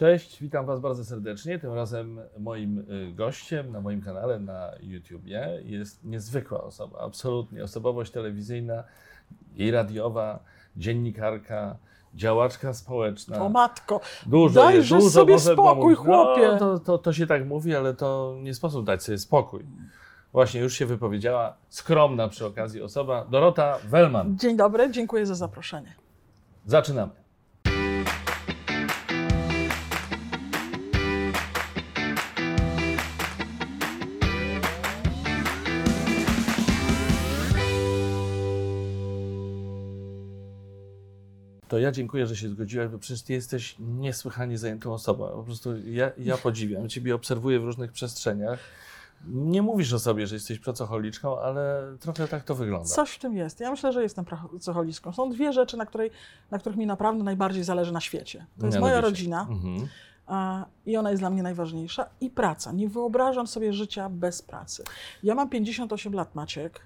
Cześć, witam Was bardzo serdecznie. Tym razem moim y, gościem na moim kanale na YouTubie jest niezwykła osoba, absolutnie. Osobowość telewizyjna i radiowa, dziennikarka, działaczka społeczna. O matko, Dużo dajże jest, dużo sobie spokój, mówić. chłopie. No, to, to, to się tak mówi, ale to nie sposób dać sobie spokój. Właśnie już się wypowiedziała skromna przy okazji osoba Dorota Wellman. dzień dobry, dziękuję za zaproszenie. Zaczynamy. Ja dziękuję, że się zgodziłaś, bo przecież ty jesteś niesłychanie zajętą osobą. Po prostu ja, ja podziwiam, ciebie obserwuję w różnych przestrzeniach. Nie mówisz o sobie, że jesteś pracocholiczką, ale trochę tak to wygląda. Coś w tym jest. Ja myślę, że jestem pracocholistką. Są dwie rzeczy, na, której, na których mi naprawdę najbardziej zależy na świecie. To jest moja rodzina Mhm. a, i ona jest dla mnie najważniejsza i praca. Nie wyobrażam sobie życia bez pracy. Ja mam 58 lat, Maciek,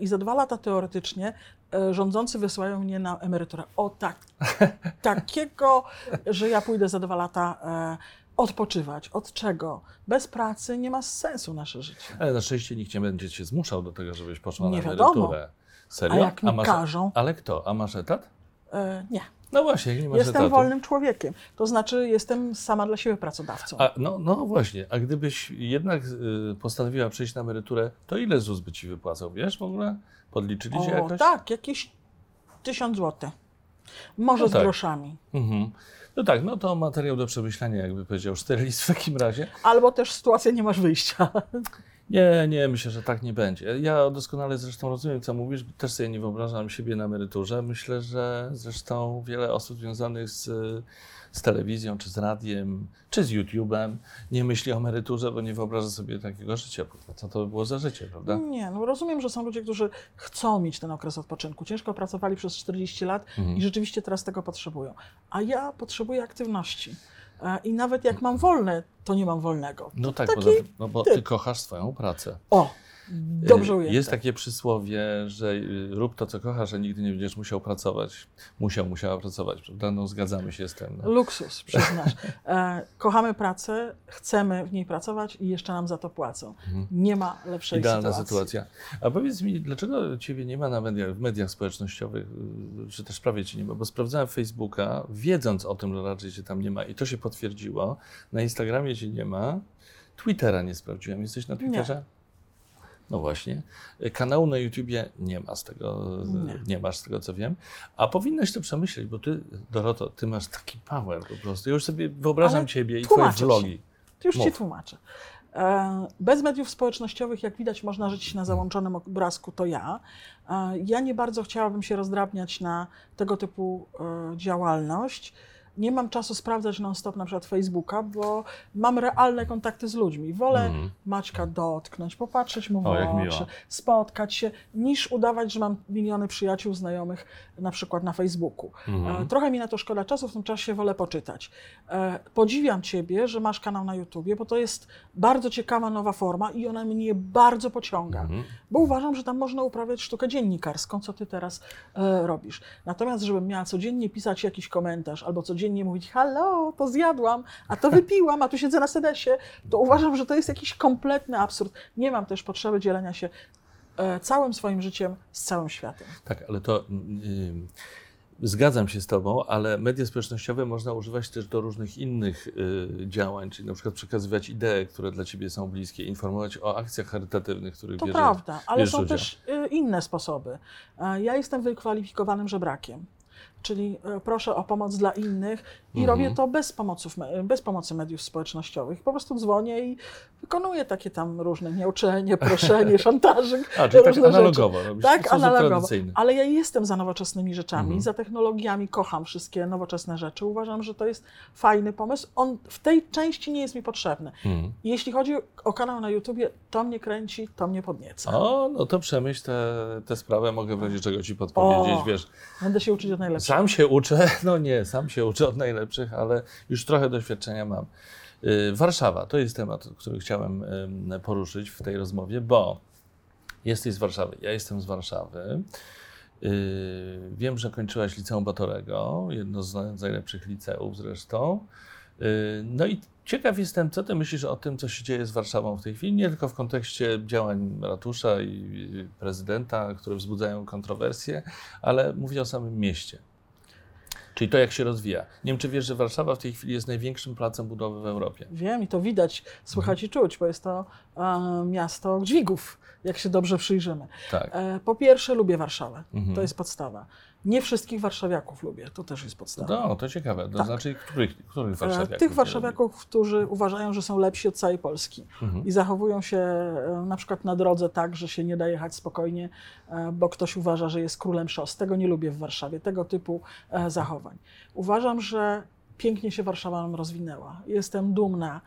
i za dwa lata teoretycznie e, rządzący wysyłają mnie na emeryturę. O tak, takiego, że ja pójdę za dwa lata e, odpoczywać. Od czego? Bez pracy nie ma sensu nasze życie. Ale na szczęście nikt nie będzie cię zmuszał do tego, żebyś poszła Nie na wiadomo. emeryturę. Serio? A jak mi masz... każą? Ale kto? A masz etat? E, nie. No właśnie, nie masz Jestem etatu. wolnym człowiekiem. To znaczy, jestem sama dla siebie pracodawcą. A, no, no właśnie, a gdybyś jednak y, postanowiła przejść na emeryturę, to ile ZUS by ci wypłacał, wiesz w ogóle? Podliczyli cię o, jakoś? tak, jakieś tysiąc złotych. Może No z tak. groszami. Mhm. No tak, no to materiał do przemyślenia, jakby powiedział stylist w takim razie. Albo też sytuacja nie masz wyjścia. Nie, nie, myślę, że tak nie będzie. Ja doskonale zresztą rozumiem, co mówisz, też sobie nie wyobrażam siebie na emeryturze. Myślę, że zresztą wiele osób związanych z, z telewizją, czy z radiem, czy z YouTube'em nie myśli o emeryturze, bo nie wyobraża sobie takiego życia. Co to by było za życie, prawda? Nie, no rozumiem, że są ludzie, którzy chcą mieć ten okres odpoczynku. Ciężko pracowali przez 40 lat Mhm. i rzeczywiście teraz tego potrzebują. A ja potrzebuję aktywności. I nawet jak mam wolne, to nie mam wolnego. No tak, taki tym, no bo ty kochasz swoją pracę. O, dobrze Y, ujęte. Jest takie przysłowie, że y, rób to, co kochasz, a nigdy nie będziesz musiał pracować. Musiał, musiała pracować, prawda? No zgadzamy się z tym. No. Luksus, przyznasz. E, kochamy pracę, chcemy w niej pracować i jeszcze nam za to płacą. Nie ma lepszej Idealna sytuacji. sytuacja. A powiedz mi, dlaczego Ciebie nie ma na mediach, w mediach społecznościowych, y, czy też prawie Cię nie ma? Bo sprawdzałem Facebooka, wiedząc o tym, że raczej Cię tam nie ma i to się potwierdziło. Na Instagramie Cię nie ma. Twittera nie sprawdziłem. Jesteś na Twitterze? No właśnie. Kanału na YouTubie nie ma z tego, nie. Nie. masz z tego co wiem. A powinnaś to przemyśleć, bo ty, Doroto, ty masz taki power po prostu. Ja już sobie wyobrażam Ale Ciebie i Twoje ci. vlogi. Już Ci Mów. tłumaczę. E, Bez mediów społecznościowych, jak widać, można żyć na załączonym obrazku, to ja. E, Ja nie bardzo chciałabym się rozdrabniać na tego typu e, działalność. Nie mam czasu sprawdzać non-stop na przykład Facebooka, bo mam realne kontakty z ludźmi. Wolę Mhm. Maćka dotknąć, popatrzeć mu w oczy, spotkać się, niż udawać, że mam miliony przyjaciół, znajomych na przykład na Facebooku. Mhm. E, Trochę mi na to szkoda czasu, w tym czasie wolę poczytać. E, Podziwiam Ciebie, że masz kanał na YouTubie, bo to jest bardzo ciekawa nowa forma i ona mnie bardzo pociąga, Mhm. bo uważam, że tam można uprawiać sztukę dziennikarską, co Ty teraz e, robisz. Natomiast, żebym miała codziennie pisać jakiś komentarz albo codziennie mówić, halo, to zjadłam, a to wypiłam, a tu siedzę na sedesie, to uważam, że to jest jakiś kompletny absurd. Nie mam też potrzeby dzielenia się całym swoim życiem z całym światem. Tak, ale to y, zgadzam się z Tobą, ale media społecznościowe można używać też do różnych innych y, działań, czyli na przykład przekazywać idee, które dla Ciebie są bliskie, informować o akcjach charytatywnych, których To bierze, prawda, ale bierzesz są udział. też y, inne sposoby. E, Ja jestem wykwalifikowanym żebrakiem. Czyli e, proszę o pomoc dla innych i Mhm. robię to bez, pomoców, bez pomocy mediów społecznościowych. Po prostu dzwonię i wykonuję takie tam różne miauczenie, proszenie, szantażyk, A, czyli tak różne analogowo rzeczy. Tak, analogowo. Ale ja jestem za nowoczesnymi rzeczami, Mhm. za technologiami, kocham wszystkie nowoczesne rzeczy. Uważam, że to jest fajny pomysł. On w tej części nie jest mi potrzebny. Mhm. Jeśli chodzi o kanał na YouTubie, to mnie kręci, to mnie podnieca. O, no to przemyśl tę sprawę, mogę w razie czego Ci podpowiedzieć, O. wiesz. Będę się uczyć od najlepszych. Sam się uczę, no nie, sam się uczę od najlepszych, ale już trochę doświadczenia mam. Y, Warszawa to jest temat, który chciałem poruszyć w tej rozmowie, bo jesteś z Warszawy, ja jestem z Warszawy. Y, Wiem, że kończyłaś liceum Batorego, jedno z z najlepszych liceów zresztą. Y, No i ciekaw jestem, co ty myślisz o tym, co się dzieje z Warszawą w tej chwili, nie tylko w kontekście działań ratusza i prezydenta, które wzbudzają kontrowersje, ale mówię o samym mieście. Czyli to, jak się rozwija. Nie wiem, czy wiesz, że Warszawa w tej chwili jest największym placem budowy w Europie. Wiem i to widać, słychać i czuć, bo jest to miasto dźwigów, jak się dobrze przyjrzymy. Tak. E, po pierwsze, lubię Warszawę. Mhm. To jest podstawa. Nie wszystkich warszawiaków lubię, to też jest podstawa. No, to ciekawe. To Tak. znaczy, których, których E, warszawiaków? Tych warszawiaków, którzy uważają, że są lepsi od całej Polski? Mhm. i zachowują się e, na przykład na drodze tak, że się nie da jechać spokojnie, e, bo ktoś uważa, że jest królem szos. Tego nie lubię w Warszawie, tego typu e, zachowań. Uważam, że pięknie się Warszawa nam rozwinęła. Jestem dumna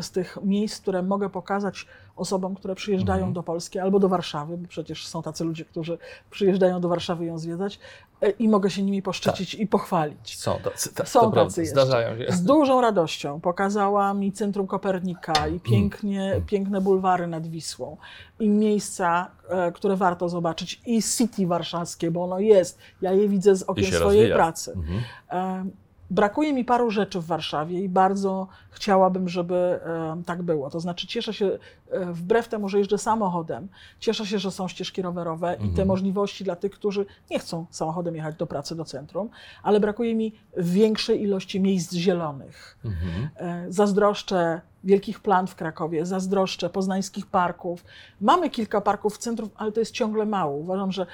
z tych miejsc, które mogę pokazać osobom, które przyjeżdżają Mhm. do Polski albo do Warszawy, bo przecież są tacy ludzie, którzy przyjeżdżają do Warszawy ją zwiedzać e, i mogę się nimi poszczycić i pochwalić. Są tacy, tak, Są to tacy zdarzają się. Z dużą radością pokazała mi Centrum Kopernika i pięknie, piękne bulwary nad Wisłą i miejsca, e, które warto zobaczyć i City warszawskie, bo ono jest. Ja je widzę z okien swojej rozwija. pracy. Mhm. Brakuje mi paru rzeczy w Warszawie i bardzo chciałabym, żeby e, tak było. To znaczy, cieszę się, e, wbrew temu, że jeżdżę samochodem, cieszę się, że są ścieżki rowerowe i te Mhm. możliwości dla tych, którzy nie chcą samochodem jechać do pracy, do centrum, ale brakuje mi większej ilości miejsc zielonych. Mhm. E, Zazdroszczę wielkich plan w Krakowie, zazdroszczę poznańskich parków. Mamy kilka parków w centrum, ale to jest ciągle mało. Uważam, że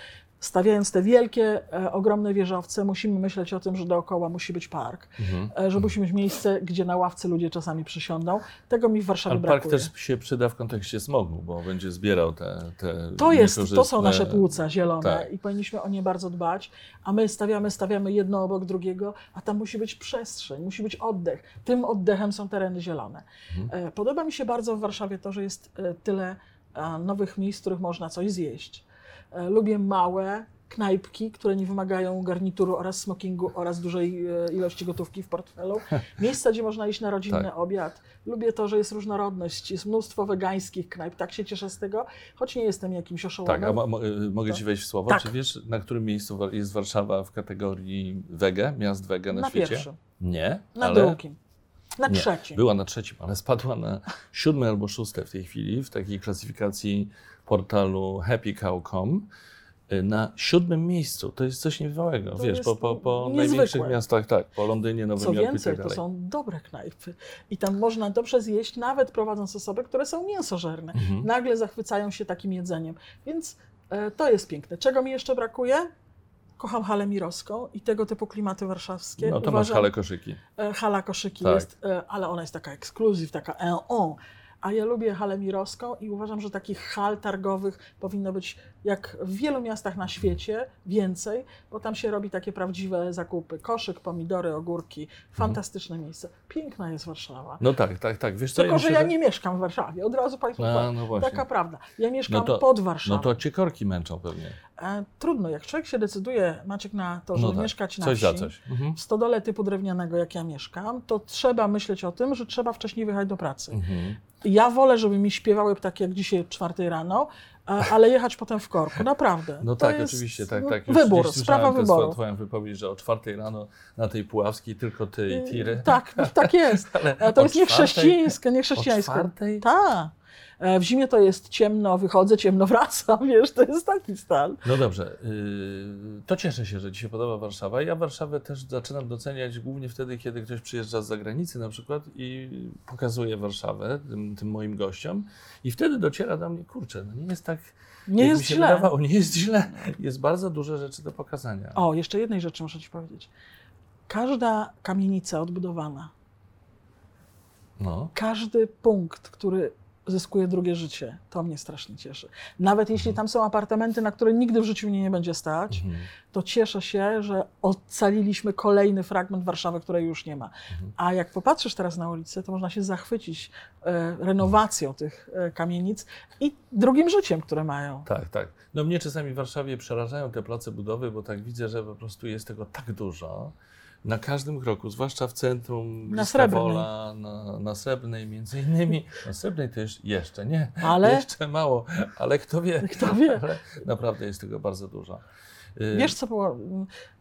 stawiając te wielkie, e, ogromne wieżowce, musimy myśleć o tym, że dookoła musi być park, Mhm. e, że musi być miejsce, gdzie na ławce ludzie czasami przysiądą. Tego mi w Warszawie Ale park brakuje. też się przyda w kontekście smogu, bo będzie zbierał te, te To, jest, to są nasze płuca zielone Tak. i powinniśmy o nie bardzo dbać, a my stawiamy, stawiamy jedno obok drugiego, a tam musi być przestrzeń, musi być oddech. Tym oddechem są tereny zielone. Mhm. E, Podoba mi się bardzo w Warszawie to, że jest tyle nowych miejsc, w których można coś zjeść. E, Lubię małe knajpki, które nie wymagają garnituru oraz smokingu oraz dużej e, ilości gotówki w portfelu. Miejsca, gdzie można iść na rodzinny Tak. obiad. Lubię to, że jest różnorodność, jest mnóstwo wegańskich knajp, tak się cieszę z tego, choć nie jestem jakimś oszołomem. Tak, a mo, y, mogę To- Ci wejść w słowo? Tak. Czy wiesz, na którym miejscu jest Warszawa w kategorii wege, miast wege na, na świecie? pierwszym, Nie, na ale drugim, na Nie. trzecim. była na trzecim, ale spadła na siódme albo szóste w tej chwili w takiej klasyfikacji portalu happycow.com. y, Na siódmym miejscu. To jest coś niebywałego, To wiesz, po, po, po największych miastach, tak, po Londynie, Nowym Co Jorku i więcej, tak to dalej. są dobre knajpy i tam można dobrze zjeść, nawet prowadząc osoby, które są mięsożerne. Mhm. Nagle zachwycają się takim jedzeniem, więc e, to jest piękne. Czego mi jeszcze brakuje? Kocham halę mirowską i tego typu klimaty warszawskie. No to masz Uważam, halę koszyki. e, Hala koszyki Tak. jest, e, ale ona jest taka ekskluzyw, taka en on. A ja lubię halę mirowską i uważam, że takich hal targowych powinno być jak w wielu miastach na świecie więcej, bo tam się robi takie prawdziwe zakupy. Koszyk, pomidory, ogórki. Fantastyczne miejsce. Piękna jest Warszawa. No tak, tak, tak. Wiesz co, Tylko, że myślę, ja nie mieszkam w Warszawie. Od razu Państwu powiem. no. Taka prawda. Ja mieszkam No to- pod Warszawą. No to cię korki męczą pewnie. E, trudno, jak człowiek się decyduje, Maciek, na to, żeby No tak, mieszkać na coś wsi, za coś. Mhm. w stodole typu drewnianego, jak ja mieszkam, to trzeba myśleć o tym, że trzeba wcześniej wyjechać do pracy. Mhm. Ja wolę, żeby mi śpiewały ptaki jak dzisiaj o czwartej rano, ale jechać potem w korku, naprawdę. No To tak, jest, oczywiście, tak, no, tak. Już Wybór, sprawa wyboru. Twoją wypowiedź, że o czwartej rano na tej Puławskiej tylko ty i tiry. Tak, tak jest. To jest czwartej- niechrześcijańskie, O niechrześcijańskie. czwartej? Tak. E, W zimie to jest ciemno, wychodzę, ciemno wracam, wiesz, to jest taki stan. No dobrze, yy, to cieszę się, że Ci się podoba Warszawa. Ja Warszawę też zaczynam doceniać głównie wtedy, kiedy ktoś przyjeżdża z zagranicy na przykład i pokazuje Warszawę tym, tym moim gościom i wtedy dociera do mnie, kurczę, no nie jest tak, Nie jest mi się źle. wydawało, nie jest źle. Jest bardzo dużo rzeczy do pokazania. O, jeszcze jednej rzeczy muszę Ci powiedzieć. Każda kamienica odbudowana, No. każdy punkt, który zyskuje drugie życie, to mnie strasznie cieszy. Nawet jeśli tam są apartamenty, na które nigdy w życiu mnie nie będzie stać, Mhm. to cieszę się, że ocaliliśmy kolejny fragment Warszawy, której już nie ma. Mhm. A jak popatrzysz teraz na ulicę, to można się zachwycić e, renowacją tych e, kamienic i drugim życiem, które mają. Tak, tak. No mnie czasami w Warszawie przerażają te place budowy, bo tak widzę, że po prostu jest tego tak dużo. Na każdym kroku, zwłaszcza w centrum, Na Srebrnej. Na, na Srebrnej między innymi. Na Srebrnej to już jeszcze nie, Ale- jeszcze mało, ale kto wie. Kto wie? Naprawdę jest tego bardzo dużo. Y, Wiesz, co było?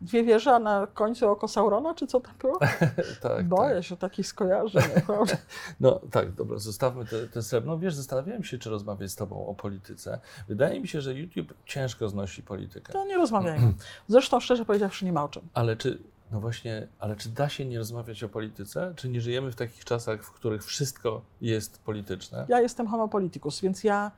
Dwie wieże, a na końcu oko Saurona, czy co tam było? tak, Boję tak. się takich skojarzeń. No tak, dobra, zostawmy te, te srebrno. Wiesz, zastanawiałem się, czy rozmawiać z Tobą o polityce. Wydaje mi się, że YouTube ciężko znosi politykę. To nie rozmawiajmy. Zresztą, szczerze powiedziawszy, nie ma o czym. Ale czy, no właśnie, ale czy da się nie rozmawiać o polityce? Czy nie żyjemy w takich czasach, w których wszystko jest polityczne? Ja jestem homo politicus, więc ja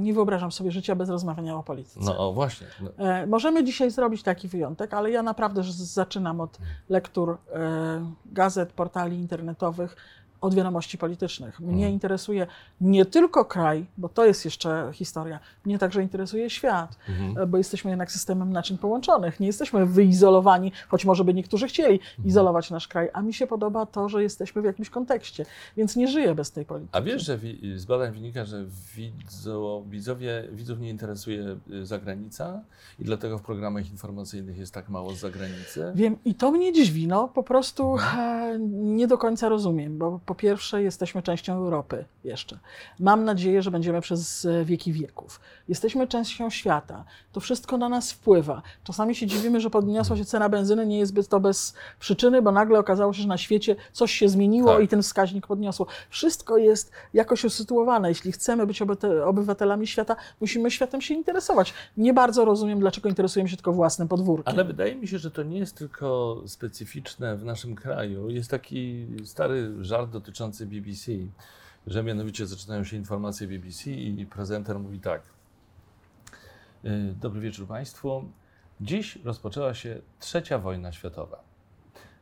nie wyobrażam sobie życia bez rozmawiania o polityce. No o, właśnie. No, E, Możemy dzisiaj zrobić taki wyjątek, ale ja naprawdę zaczynam od lektur e, gazet, portali internetowych, od wiadomości politycznych. Mnie Mhm. interesuje nie tylko kraj, bo to jest jeszcze historia, mnie także interesuje świat, mhm. e, bo jesteśmy jednak systemem naczyń połączonych. Nie jesteśmy wyizolowani, choć może by niektórzy chcieli Mhm. izolować nasz kraj, a mi się podoba to, że jesteśmy w jakimś kontekście, więc nie żyję bez tej polityki. A wiesz, że wi- z badań wynika, że widzo, widzowie, widzów nie interesuje y, zagranica i dlatego w programach informacyjnych jest tak mało z zagranicy? Wiem, i to mnie dziwi, no po prostu e, nie do końca rozumiem, bo po pierwsze jesteśmy częścią Europy jeszcze. Mam nadzieję, że będziemy przez e, wieki wieków. Jesteśmy częścią świata. To wszystko na nas wpływa. Czasami się dziwimy, że podniosła się cena benzyny, nie jest to bez przyczyny, bo nagle okazało się, że na świecie coś się zmieniło Tak. i ten wskaźnik podniosło. Wszystko jest jakoś usytuowane. Jeśli chcemy być obywatelami świata, musimy światem się interesować. Nie bardzo rozumiem, dlaczego interesujemy się tylko własnym podwórkiem. Ale wydaje mi się, że to nie jest tylko specyficzne w naszym kraju. Jest taki stary żart dotyczący BBC, że mianowicie zaczynają się informacje BBC i prezenter mówi tak. "Y, Dobry wieczór Państwu. Dziś rozpoczęła się trzecia wojna światowa.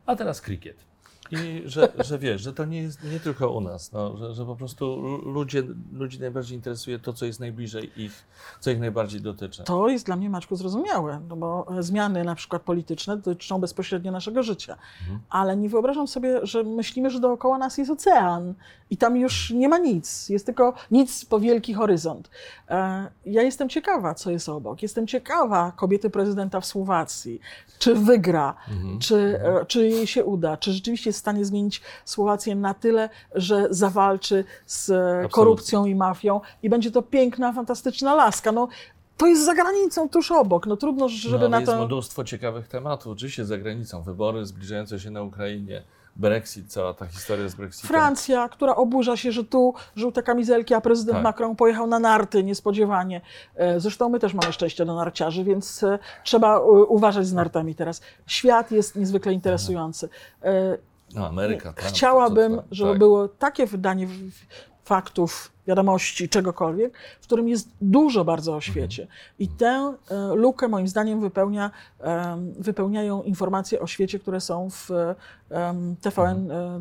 A teraz krykiet. I że, że wiesz, że to nie jest nie tylko u nas, no, że, że po prostu lu- ludzie, ludzi najbardziej interesuje to, co jest najbliżej ich, co ich najbardziej dotyczy. To jest dla mnie, Maćku, zrozumiałe, no bo e, zmiany na przykład polityczne dotyczą bezpośrednio naszego życia. Mhm. Ale nie wyobrażam sobie, że myślimy, że dookoła nas jest ocean i tam już nie ma nic. Jest tylko nic po wielki horyzont. E, Ja jestem ciekawa, co jest obok. Jestem ciekawa kobiety prezydenta w Słowacji. Czy wygra, Mhm. czy, e, czy jej się uda, czy rzeczywiście jest w stanie zmienić Słowację na tyle, że zawalczy z e, korupcją i mafią i będzie to piękna, fantastyczna laska. No, to jest za granicą, tuż obok. No trudno, żeby no, na jest to... mnóstwo ciekawych tematów, oczywiście za granicą, wybory zbliżające się na Ukrainie, Brexit, cała ta historia z Brexitem. Francja, która oburza się, że tu żółte kamizelki, a prezydent Tak. Macron pojechał na narty niespodziewanie. E, Zresztą my też mamy szczęście do narciarzy, więc e, trzeba uważać z nartami teraz. Świat jest niezwykle interesujący. E, No, Ameryka. Trump, Chciałabym, żeby tak. było takie wydanie faktów, wiadomości, czegokolwiek, w którym jest dużo bardzo o świecie. I tę e, lukę moim zdaniem wypełnia, em, wypełniają informacje o świecie, które są w em, TVN e,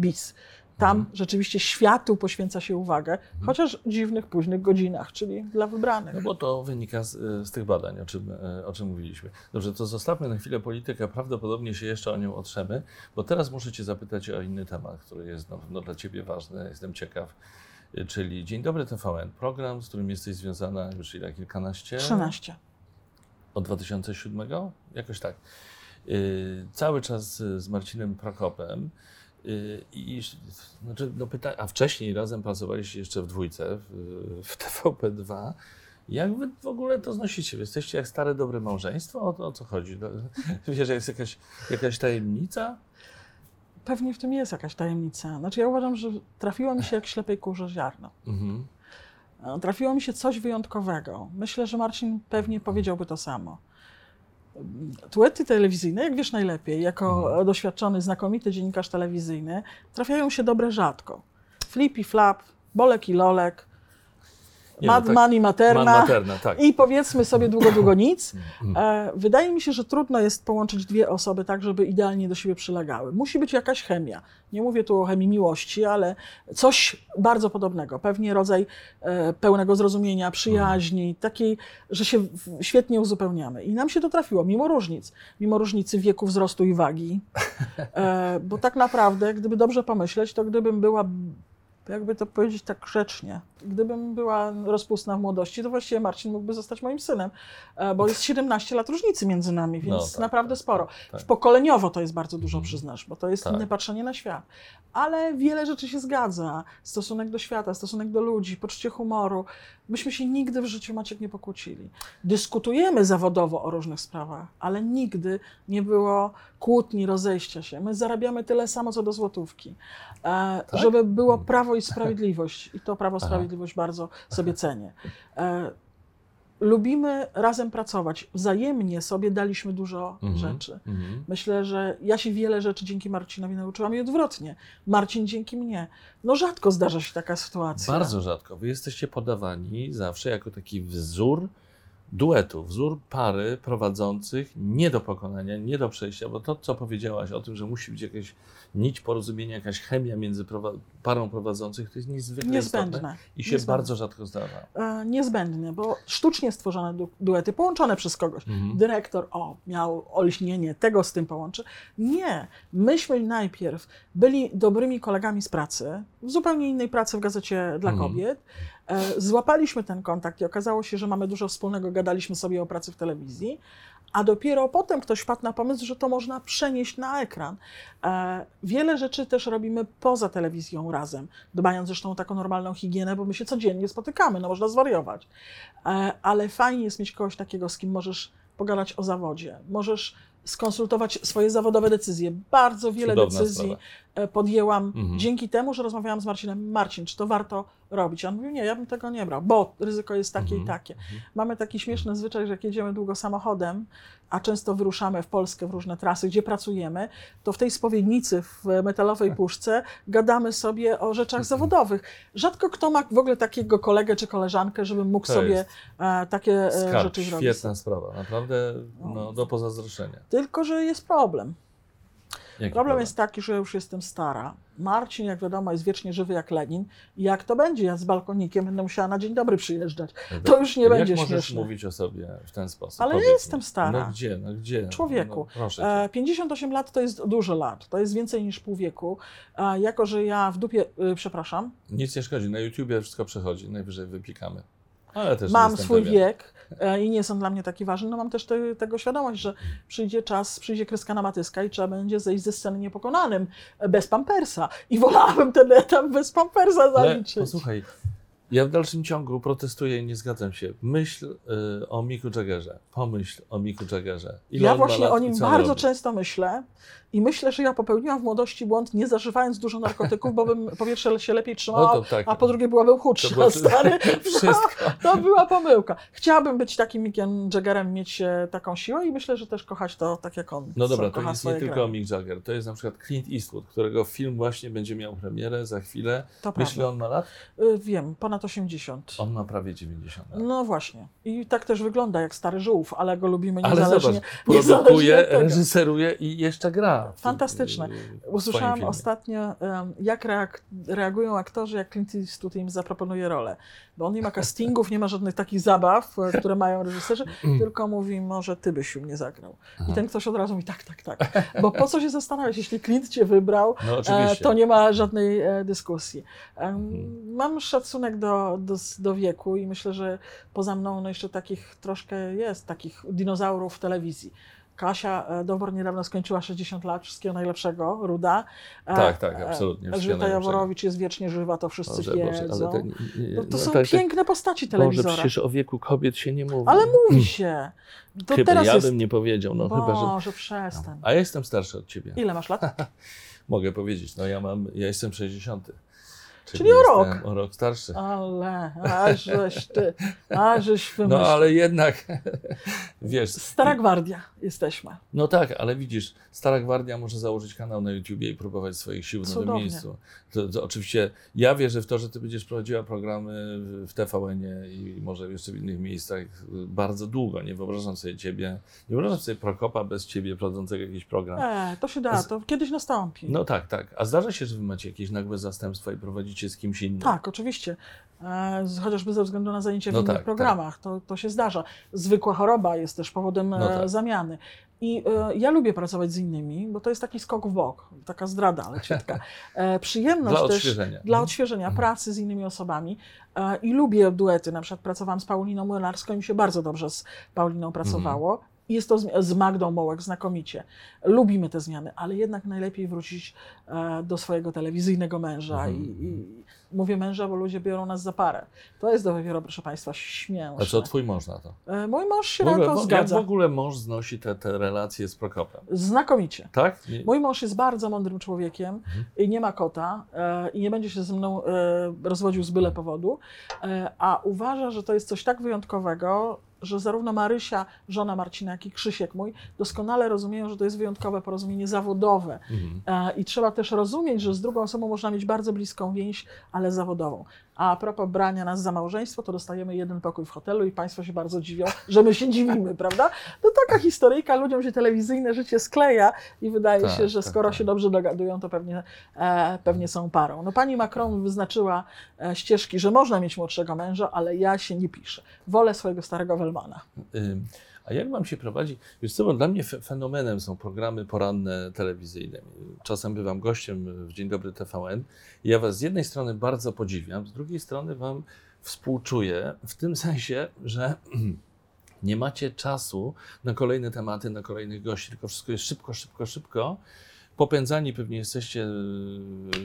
BIS. Tam Mhm. rzeczywiście światu poświęca się uwagę, chociaż w dziwnych, późnych godzinach, czyli dla wybranych. No bo to wynika z, z tych badań, o czym, e, o czym mówiliśmy. Dobrze, to zostawmy na chwilę politykę, prawdopodobnie się jeszcze o nią otrzemy, bo teraz muszę Cię zapytać o inny temat, który jest na pewno dla Ciebie ważny, jestem ciekaw. E, Czyli Dzień Dobry TVN, program, z którym jesteś związana już ile, kilkanaście? 13. Od 2007? Jakoś tak. Yy, cały czas z Marcinem Prokopem. Yy, I znaczy, no pyta, a wcześniej razem pracowaliście jeszcze w dwójce, w, w TVP2. Jak wy w ogóle to znosicie? Wy Jesteście jak stare, dobre małżeństwo? O, o co chodzi? No, Wiesz, że jest jakaś, jakaś tajemnica? Pewnie w tym jest jakaś tajemnica. Znaczy ja uważam, że trafiło mi się jak ślepej kurze ziarno. Mhm. E, Trafiło mi się coś wyjątkowego. Myślę, że Marcin pewnie powiedziałby to samo. Duety telewizyjne, jak wiesz najlepiej, jako doświadczony, znakomity dziennikarz telewizyjny, trafiają się dobre rzadko. Flip i flap, bolek i lolek, Nie, no mad, tak- man i materna. Man materna, tak. I powiedzmy sobie długo, długo nic. Mhm. E, Wydaje mi się, że trudno jest połączyć dwie osoby tak, żeby idealnie do siebie przylegały. Musi być jakaś chemia. Nie mówię tu o chemii miłości, ale coś bardzo podobnego. Pewnie rodzaj e, pełnego zrozumienia, przyjaźni, takiej, że się świetnie uzupełniamy. I nam się to trafiło, mimo różnic. Mimo różnicy wieku, wzrostu i wagi. E, Bo tak naprawdę, gdyby dobrze pomyśleć, to gdybym była jakby to powiedzieć tak grzecznie. Gdybym była rozpustna w młodości, to właściwie Marcin mógłby zostać moim synem, e, bo jest 17 lat różnicy między nami, więc No tak, naprawdę tak, sporo. tak. Pokoleniowo to jest bardzo dużo, przyznasz, bo to jest Tak. inne patrzenie na świat. Ale wiele rzeczy się zgadza. Stosunek do świata, stosunek do ludzi, poczucie humoru. Myśmy się nigdy w życiu, Maciek, nie pokłócili. Dyskutujemy zawodowo o różnych sprawach, ale nigdy nie było kłótni, rozejścia się. My zarabiamy tyle samo, co do złotówki. E, Żeby było prawo i sprawiedliwość. I to prawo i sprawiedliwość bardzo sobie cenię. E, lubimy razem pracować. Wzajemnie sobie daliśmy dużo Mhm, rzeczy. mhm. Myślę, że ja się wiele rzeczy dzięki Marcinowi nauczyłam i odwrotnie. Marcin dzięki mnie. No rzadko zdarza się taka sytuacja. Bardzo rzadko. Wy jesteście podawani zawsze jako taki wzór duetu, wzór pary prowadzących nie do pokonania, nie do przejścia, bo to, co powiedziałaś o tym, że musi być jakaś nić porozumienia, jakaś chemia między prowa- parą prowadzących, to jest niezwykle istotne Niezbędne. i się Niezbędne. bardzo rzadko zdarza. E, niezbędnie, bo sztucznie stworzone du- duety, połączone przez kogoś. Mhm. Dyrektor, o, miał olśnienie, tego z tym połączy. Nie. Myśmy najpierw byli dobrymi kolegami z pracy, w zupełnie innej pracy w gazecie dla Mhm. kobiet. E, złapaliśmy ten kontakt i okazało się, że mamy dużo wspólnego, gadaliśmy sobie o pracy w telewizji. A dopiero potem ktoś wpadł na pomysł, że to można przenieść na ekran. E, wiele rzeczy też robimy poza telewizją razem, dbając zresztą o taką normalną higienę, bo my się codziennie spotykamy, no można zwariować. E, ale fajnie jest mieć kogoś takiego, z kim możesz pogadać o zawodzie, możesz skonsultować swoje zawodowe decyzje. Bardzo wiele Cudowna decyzji sprawa. podjęłam Mhm. dzięki temu, że rozmawiałam z Marcinem. Marcin, czy to warto robić? On mówił, nie, ja bym tego nie brał, bo ryzyko jest takie Mhm. i takie. Mamy taki śmieszny zwyczaj, że jak jedziemy długo samochodem, a często wyruszamy w Polskę w różne trasy, gdzie pracujemy, to w tej spowiednicy w metalowej puszce gadamy sobie o rzeczach zawodowych. Rzadko kto ma w ogóle takiego kolegę czy koleżankę, żeby mógł To sobie e, takie e, Skarb, rzeczy zrobić. świetna sprawa, naprawdę no, do pozazdroszczenia. Tylko, że jest problem. Jaki Problem jest taki, że już jestem stara. Marcin, jak wiadomo, jest wiecznie żywy jak Lenin. I jak to będzie? Ja z balkonikiem będę musiała na dzień dobry przyjeżdżać. To już nie Jak będzie możesz śmieszne. mówić o sobie w ten sposób? Ale ja Powiedz mi. jestem stara. No gdzie, no gdzie? Człowieku, No, proszę cię. E, 58 lat to jest dużo lat, to jest więcej niż pół wieku. E, Jako, że ja w dupie, y, przepraszam, Nic nie szkodzi, na YouTubie wszystko przechodzi, najwyżej wypikamy. Ale też mam swój pewien. wiek e, i nie są dla mnie takie ważne, no mam też te, tego świadomość, że przyjdzie czas, przyjdzie kreska na matyska i trzeba będzie zejść ze sceny niepokonanym, e, bez pampersa. I wolałabym ten etap bez pampersa Ale zaliczyć. posłuchaj, ja w dalszym ciągu protestuję i nie zgadzam się. Myśl y, o Miku Jaggerze. Pomyśl o Miku Jaggerze. Ile Ja właśnie o nim bardzo robi? często myślę i myślę, że ja popełniłam w młodości błąd, nie zażywając dużo narkotyków, bo bym po pierwsze się lepiej trzymała, No tak. a po drugie byłabym chudsza, To było- stary. Wszystko. To była pomyłka. Chciałabym być takim Mickiem Jaggerem, mieć e, taką siłę i myślę, że też kochać to tak jak on. No dobra, to jest nie tylko. Mick Jagger. To jest na przykład Clint Eastwood, którego film właśnie będzie miał premierę za chwilę. To Myślę, prawda. on ma lat? Y, Wiem, ponad 80. On ma prawie 90 lat. No właśnie. I tak też wygląda jak stary żółw, ale go lubimy Ale niezależnie. zobacz, niezależnie produkuje, reżyseruje i jeszcze gra. Fantastyczne. Usłyszałam ostatnio, jak reagują aktorzy, jak Clint Eastwood im zaproponuje rolę. Bo on nie ma castingów, nie ma żadnych takich zabaw, e, które mają reżyserzy, tylko mówi, może ty byś mnie zagrał. I ten ktoś od razu mówi, tak, tak, tak. Bo po co się zastanawiać, jeśli Clint cię wybrał, No e, to nie ma żadnej e, dyskusji. Em, Mam szacunek do, do, do wieku i myślę, że poza mną no jeszcze takich troszkę jest, takich dinozaurów w telewizji. Kasia e, Dobor niedawno skończyła 60 lat, wszystkiego najlepszego, Ruda. E, Tak, tak, e, absolutnie, wszystkiego Elżbieta. Jaworowicz jest wiecznie żywa, to wszyscy Boże, Boże, wiedzą. ale to, nie, nie, no, to no są tak, piękne postaci Boże, telewizora. przecież o wieku kobiet się nie mówi. Ale mówi się. To chyba teraz ja jest... bym nie powiedział, no chyba, że... Boże, przestań. A ja jestem starszy od ciebie. Ile masz lat? Mogę powiedzieć, no ja mam, ja jestem 60. Czyli o rok. O rok starszy. Ale, ażeś ty, ażeś No wymyślił. ale jednak, wiesz, Stara gwardia jesteśmy. no tak, ale widzisz, Stara Gwardia może założyć kanał na YouTubie i próbować swoich sił w nowym miejscu. To, to oczywiście ja wierzę w to, że ty będziesz prowadziła programy w TVN-ie i może jeszcze w innych miejscach bardzo długo. Nie wyobrażam sobie ciebie, nie wyobrażam sobie Prokopa bez ciebie prowadzącego jakiś program. E, to się da, to kiedyś nastąpi. No tak, tak. A zdarza się, że wy macie jakieś nagłe zastępstwa i prowadzicie z kimś innym. Tak, oczywiście. E, Chociażby ze względu na zajęcia w No innych tak, programach, to, to się zdarza. Zwykła choroba jest też powodem No e, tak. zamiany. I e, ja lubię pracować z innymi, bo to jest taki skok w bok, taka zdrada leciutka. E, przyjemność Dla też odświeżenia. dla Mhm. odświeżenia Mhm. pracy z innymi osobami. E, I lubię duety. Na przykład pracowałam z Pauliną Młynarską i mi się bardzo dobrze z Pauliną pracowało. Mhm. Jest to z Magdą Mołek znakomicie. Lubimy te zmiany, ale jednak najlepiej wrócić e, do swojego telewizyjnego męża. Mhm. I, I mówię męża, bo ludzie biorą nas za parę. To jest dopiero, proszę Państwa, śmieszne. A co twój mąż na to? E, Mój mąż się ogóle, na to mo- jak zgadza. w ogóle mąż znosi te, te relacje z Prokopem? Znakomicie. Tak? Nie, Mój mąż jest bardzo mądrym człowiekiem Mhm. i nie ma kota e, i nie będzie się ze mną rozwodził z byle powodu, a uważa, że to jest coś tak wyjątkowego, że zarówno Marysia, żona Marcina, jak i Krzysiek mój doskonale rozumieją, że to jest wyjątkowe porozumienie zawodowe. Mhm. E, I trzeba też rozumieć, że z drugą osobą można mieć bardzo bliską więź, ale zawodową. A a propos brania nas za małżeństwo, to dostajemy jeden pokój w hotelu i Państwo się bardzo dziwią, że my się dziwimy, prawda? To taka historyjka, ludziom się telewizyjne życie skleja i wydaje Tak, się, że tak, skoro tak. się dobrze dogadują, to pewnie, e, pewnie są parą. No pani Macron wyznaczyła e, ścieżki, że można mieć młodszego męża, ale ja się nie piszę. Wolę swojego starego Welmana. Ym, A jak wam się prowadzi? Wiesz co, dla mnie fe- fenomenem są programy poranne telewizyjne. Czasem bywam gościem w Dzień Dobry TVN i ja was z jednej strony bardzo podziwiam, z drugiej strony wam współczuję w tym sensie, że nie macie czasu na kolejne tematy, na kolejnych gości, tylko wszystko jest szybko, szybko, szybko. Popędzani pewnie jesteście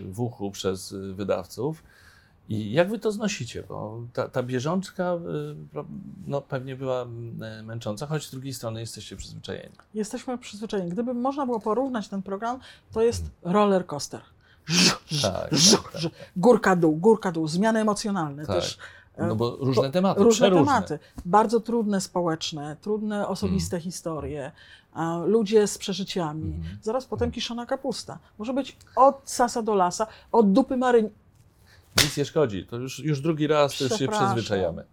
w uchu przez wydawców. I jak wy to znosicie? Bo ta, ta bieżączka y, no, pewnie była y, męcząca, choć z drugiej strony jesteście przyzwyczajeni. Jesteśmy przyzwyczajeni. Gdyby można było porównać ten program, to jest roller coaster. Żu, żu, Tak, żu, tak, tak. Górka dół, górka dół, zmiany emocjonalne Tak. też. e, No bo różne po- tematy, Różne tematy. Bardzo trudne społeczne, trudne osobiste historie, a, ludzie z przeżyciami. Mhm. Zaraz potem kiszona kapusta. Może być od sasa do lasa, od dupy maryni, Nic nie szkodzi, to już, już drugi raz też się przyzwyczajamy.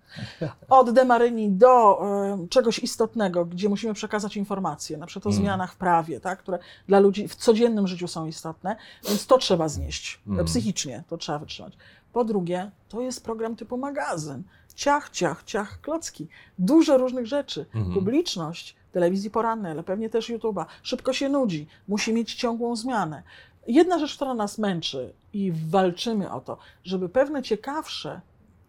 od demaryni do e, czegoś istotnego, gdzie musimy przekazać informacje, na przykład o Mm. zmianach w prawie, tak, które dla ludzi w codziennym życiu są istotne, więc to trzeba znieść. Mm. Psychicznie to trzeba wytrzymać. Po drugie, to jest program typu magazyn. Ciach, ciach, ciach, klocki. Dużo różnych rzeczy. Mhm. Publiczność telewizji porannej, ale pewnie też YouTube'a. Szybko się nudzi, musi mieć ciągłą zmianę. Jedna rzecz, która nas męczy i walczymy o to, żeby pewne ciekawsze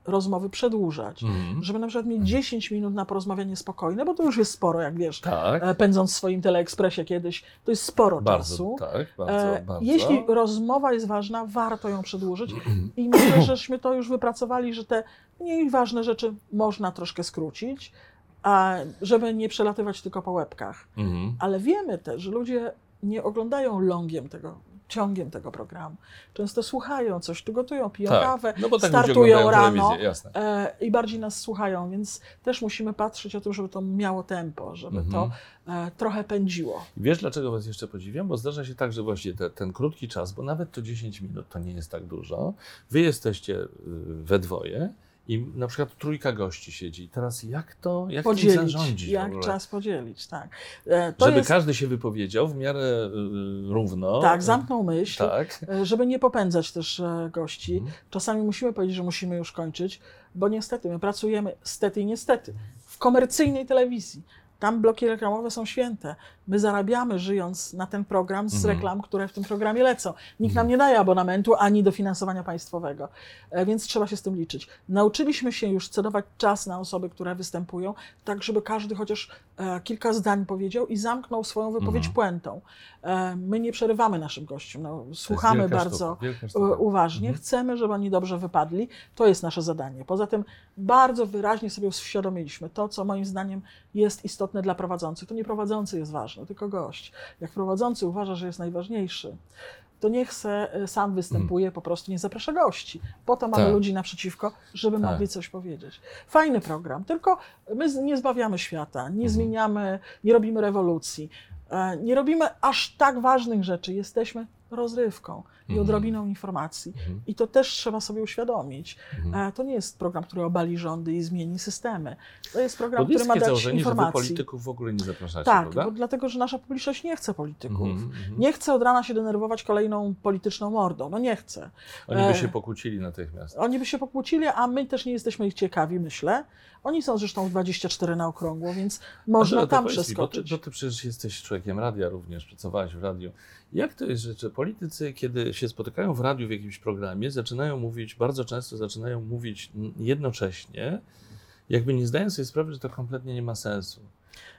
rozmowy przedłużać, Mhm. żeby na przykład mieć 10 minut na porozmawianie spokojne, bo to już jest sporo, jak wiesz, Tak, e, pędząc w swoim teleekspresie kiedyś, to jest sporo bardzo, czasu. tak, bardzo, E, bardzo. Jeśli rozmowa jest ważna, warto ją przedłużyć i myślę, żeśmy to już wypracowali, że te mniej ważne rzeczy można troszkę skrócić, a żeby nie przelatywać tylko po łebkach. Mhm. Ale wiemy też, że ludzie nie oglądają longiem tego, ciągiem tego programu. Często słuchają coś, tu gotują, piją kawę, no bo tak startują rano e, i bardziej nas słuchają, więc też musimy patrzeć o tym, żeby to miało tempo, żeby Mhm. to e, trochę pędziło. Wiesz, dlaczego Was jeszcze podziwiam? Bo zdarza się tak, że właśnie te, ten krótki czas, bo nawet to 10 minut to nie jest tak dużo. Wy jesteście y, we dwoje i na przykład trójka gości siedzi. Teraz jak to, jak tym Podzielić, zarządzić w jak czas podzielić, tak. E, to Żeby jest, każdy się wypowiedział w miarę y, równo. tak, zamknął myśl, Tak. e, żeby nie popędzać też e, gości. Mhm. Czasami musimy powiedzieć, że musimy już kończyć, bo niestety my pracujemy, stety i niestety, w komercyjnej telewizji. Tam bloki reklamowe są święte. My zarabiamy, żyjąc na ten program z Mhm. reklam, które w tym programie lecą. Nikt nam nie daje abonamentu ani dofinansowania państwowego, E, więc trzeba się z tym liczyć. Nauczyliśmy się już cedować czas na osoby, które występują, tak żeby każdy chociaż e, kilka zdań powiedział i zamknął swoją wypowiedź Mhm. puentą. E, my nie przerywamy naszym gościom. No, słuchamy bardzo sztuka. uważnie, Mhm. chcemy, żeby oni dobrze wypadli. To jest nasze zadanie. Poza tym bardzo wyraźnie sobie uświadomiliśmy to, co moim zdaniem jest istotne dla prowadzących. To nie prowadzący jest ważny, tylko gość. Jak prowadzący uważa, że jest najważniejszy, to niech se e, sam występuje, po prostu nie zaprasza gości. Po to mamy Tak. ludzi naprzeciwko, żeby Tak. mogli coś powiedzieć. Fajny program, tylko my nie zbawiamy świata, nie Mhm. zmieniamy, nie robimy rewolucji, e, nie robimy aż tak ważnych rzeczy. Jesteśmy rozrywką. I Mhm. odrobiną informacji. Mhm. I to też trzeba sobie uświadomić. Mhm. E, To nie jest program, który obali rządy i zmieni systemy. To jest program, który ma dać założenie, że wy informacji. polityków w ogóle nie zapraszacie, Tak, prawda? bo dlatego, że nasza publiczność nie chce polityków. Nie chce od rana się denerwować kolejną polityczną mordą. No nie chce. Oni by e, się pokłócili natychmiast. Oni by się pokłócili, a my też nie jesteśmy ich ciekawi, myślę. Oni są zresztą 24 na okrągło, więc można tam powiedz mi, przeskoczyć. Bo ty, bo ty przecież jesteś człowiekiem radia również, pracowałeś w radiu. Jak to jest, że, politycy, kiedy się spotykają w radiu w jakimś programie, zaczynają mówić, bardzo często zaczynają mówić jednocześnie, jakby nie zdają sobie sprawy, że to kompletnie nie ma sensu.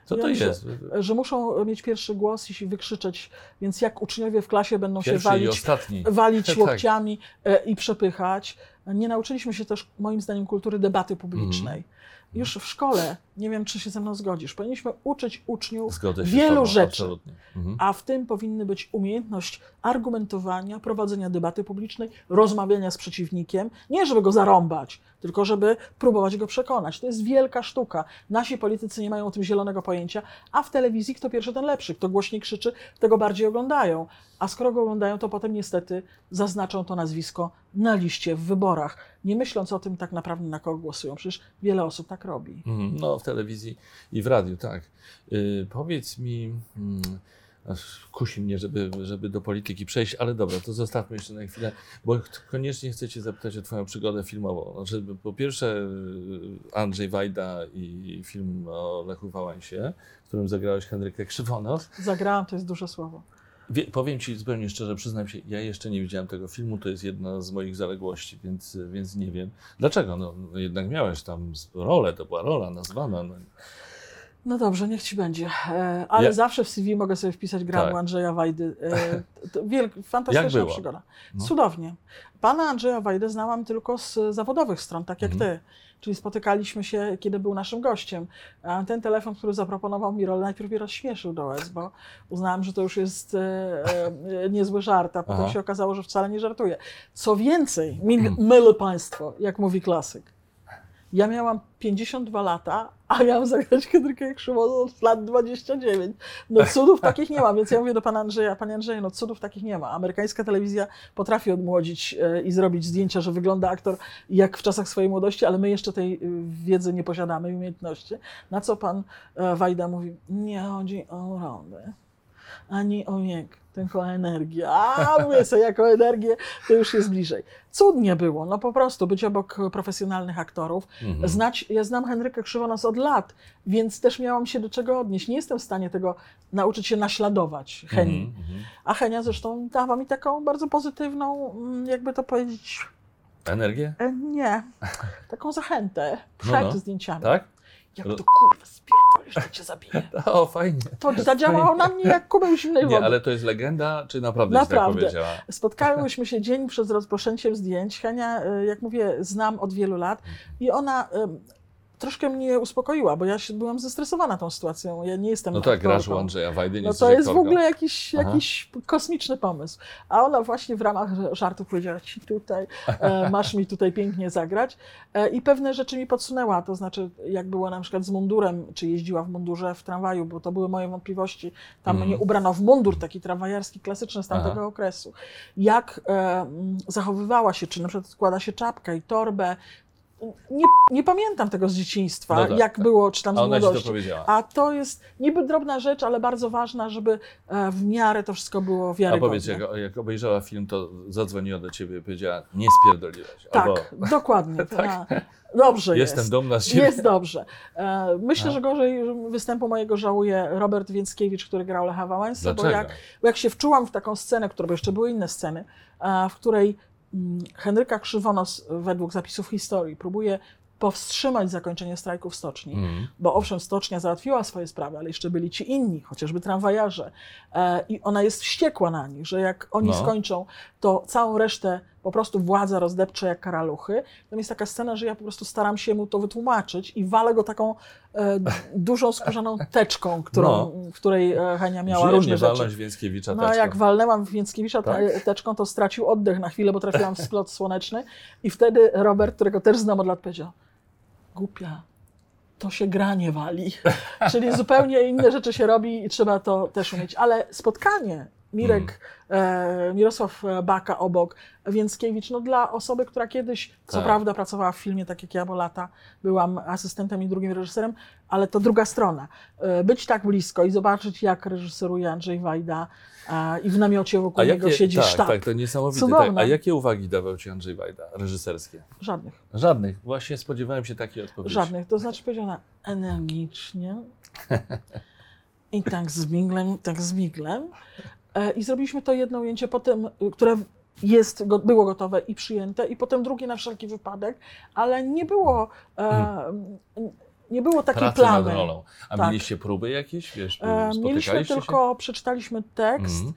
Co Ja to myślę, jest? Że muszą mieć pierwszy głos i wykrzyczeć, więc jak uczniowie w klasie będą się Pierwszy i walić, walić Tak. łokciami e, i przepychać. Nie nauczyliśmy się też, moim zdaniem, kultury debaty publicznej. Mhm. Już w szkole, nie wiem, czy się ze mną zgodzisz, powinniśmy uczyć uczniów wielu rzeczy. Mhm. A w tym powinny być umiejętność argumentowania, prowadzenia debaty publicznej, rozmawiania z przeciwnikiem. Nie, żeby go zarąbać, tylko żeby próbować go przekonać. To jest wielka sztuka. Nasi politycy nie mają o tym zielonego pojęcia, a w telewizji kto pierwszy, ten lepszy. Kto głośniej krzyczy, tego bardziej oglądają. A skoro go oglądają, to potem niestety zaznaczą to nazwisko na liście w wyborach, nie myśląc o tym tak naprawdę, na kogo głosują. Przecież wiele osób tak robi. Mhm. No, telewizji i w radiu, tak. Y, powiedz mi, mm, aż kusi mnie, żeby, żeby do polityki przejść, ale dobra, to zostawmy jeszcze na chwilę, bo koniecznie chcę Cię zapytać o Twoją przygodę filmową. Znaczy, po pierwsze, y, Andrzej Wajda i film o Lechu Wałęsie, w którym zagrałeś Henrykę Krzywonos. Zagrałam, to jest duże słowo. Wie, powiem Ci zupełnie szczerze, przyznam się, ja jeszcze nie widziałem tego filmu, to jest jedna z moich zaległości, więc, więc nie wiem. Dlaczego? No, jednak miałeś tam rolę, to była rola nazwana. No. No dobrze, niech ci będzie. E, ale Ja- zawsze w CV mogę sobie wpisać gram Tak. Andrzeja Wajdy. E, wielk, fantastyczna przygoda. No. Cudownie. Pana Andrzeja Wajdę znałam tylko z zawodowych stron, tak jak Mhm. ty. Czyli spotykaliśmy się, kiedy był naszym gościem. A ten telefon, który zaproponował mi rolę, najpierw mnie rozśmieszył do łez, bo uznałam, że to już jest e, e, niezły żart, a potem Aha. się okazało, że wcale nie żartuje. Co więcej, mil, mylę państwo, jak mówi klasyk. Ja miałam 52 lata, a miałam zagrać Henrykę Krzywą od lat 29. No cudów takich nie ma, więc ja mówię do pana Andrzeja, panie Andrzeju, no cudów takich nie ma. Amerykańska telewizja potrafi odmłodzić e, i zrobić zdjęcia, że wygląda aktor jak w czasach swojej młodości, ale my jeszcze tej y, wiedzy nie posiadamy i umiejętności. Na co pan e, Wajda mówi, nie chodzi o rolę, ani o wiek, tylko o energię. A mówię sobie, jako energię, to już jest bliżej. Cudnie było, no po prostu być obok profesjonalnych aktorów. Mhm. Znać, ja znam Henrykę Krzywonos od lat, więc też miałam się do czego odnieść. Nie jestem w stanie tego nauczyć się naśladować Heni. Mhm, mhm. A Henia zresztą dała mi taką bardzo pozytywną, mm, jakby to powiedzieć, Energię? e, nie, taką zachętę przed No, no. zdjęciami. Tak? Jak to kurwa spierdolisz, to cię zabiję. O, fajnie. To zadziałało na mnie jak kubeł zimnej wody. Nie, ale to jest legenda, czy naprawdę, tak Naprawdę. powiedziała? Spotkałyśmy się dzień przed rozpoczęciem zdjęć. Henia, e, jak mówię, znam od wielu lat i ona troszkę mnie uspokoiła, bo ja się, byłam zestresowana tą sytuacją. Ja nie jestem No tak, grasz u Andrzeja Wajdy, nie No to jest w ogóle jakiś, Aha. jakiś kosmiczny pomysł. A ona właśnie w ramach żartów powiedziała ci tutaj, e, masz mi tutaj pięknie zagrać. E, I pewne rzeczy mi podsunęła, to znaczy jak było na przykład z mundurem, czy jeździła w mundurze w tramwaju, bo to były moje wątpliwości. Tam Mhm. mnie ubrano w mundur taki tramwajarski, klasyczny z tamtego Aha. okresu. Jak e, mm, zachowywała się, czy na przykład składa się czapkę i torbę. Nie, nie pamiętam tego z dzieciństwa, No tak, jak tak. było, czy tam z A to młodości. A to jest niby drobna rzecz, ale bardzo ważna, żeby e, w miarę to wszystko było A wiarygodne. powiedz, jak, jak obejrzała film, to zadzwoniła do ciebie i powiedziała, nie spierdoliłeś. Tak, Albo, dokładnie. Tak. A, Dobrze Jestem jest. dumna z ciebie. Jest dobrze. E, Myślę, A. że gorzej występu mojego żałuje Robert Więckiewicz, który grał Lecha Wałęsę, bo jak, bo jak się wczułam w taką scenę, która, bo jeszcze były inne sceny, e, w której Henryka Krzywonos według zapisów historii próbuje powstrzymać zakończenie strajku w stoczni. Mhm. Bo owszem, stocznia załatwiła swoje sprawy, ale jeszcze byli ci inni, chociażby tramwajarze. E, I ona jest wściekła na nich, że jak oni No. skończą, to całą resztę po prostu władza rozdepcze jak karaluchy. Tam jest taka scena, że ja po prostu staram się mu to wytłumaczyć i walę go taką e, dużą skórzaną teczką, którą, No. w której e, Henia miała Przyjemnie różne rzeczy. walnąć Więckiewicza No, teczką. jak walnęłam Więckiewicza Tak? te- teczką, to stracił oddech na chwilę, bo trafiłam w splot słoneczny. I wtedy Robert, którego też znam od lat, powiedział: Głupia, to się gra nie wali. Czyli zupełnie inne rzeczy się robi i trzeba to też umieć. Ale spotkanie Mirek, e, Mirosław Baka obok, Więckiewicz. No dla osoby, która kiedyś, co Tak. prawda pracowała w filmie, tak jak ja, bo lata byłam asystentem i drugim reżyserem, ale to druga strona. E, być tak blisko i zobaczyć, jak reżyseruje Andrzej Wajda e, i w namiocie wokół niego siedzi tak, sztab. tak, to niesamowite. Tak. A jakie uwagi dawał Ci Andrzej Wajda, reżyserskie? Żadnych. Żadnych. Właśnie spodziewałem się takiej odpowiedzi. Żadnych. To znaczy powiedziała energicznie i tak z miglem, tak z miglem. E, I zrobiliśmy to jedno ujęcie potem, y, które jest, było gotowe i przyjęte, i potem drugie na wszelki wypadek, ale nie było, e, nie było takiej. Pracy nad plamy. rolą. A Tak. mieliście próby jakieś? Wiesz, E, Mieliśmy tylko, przeczytaliśmy tekst Mhm.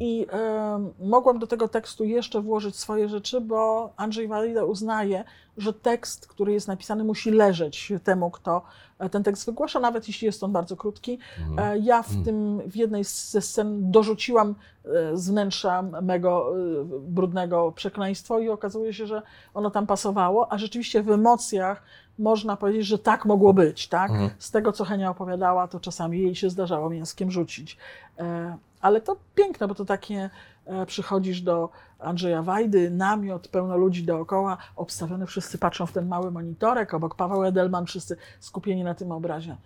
I e, mogłam do tego tekstu jeszcze włożyć swoje rzeczy, bo Andrzej Wajda uznaje, że tekst, który jest napisany, musi leżeć temu, kto e, ten tekst wygłasza, nawet jeśli jest on bardzo krótki. Mhm. E, Ja w tym, w jednej ze scen dorzuciłam e, z wnętrza mego brudnego przekleństwo i okazuje się, że ono tam pasowało, a rzeczywiście w emocjach można powiedzieć, że tak mogło być, tak? Mhm. Z tego, co Henia opowiadała, to czasami jej się zdarzało mięskiem rzucić. E, Ale to piękne, bo to takie e, przychodzisz do Andrzeja Wajdy, namiot, pełno ludzi dookoła, obstawione wszyscy patrzą w ten mały monitorek, obok Paweł Edelman, wszyscy skupieni na tym obrazie.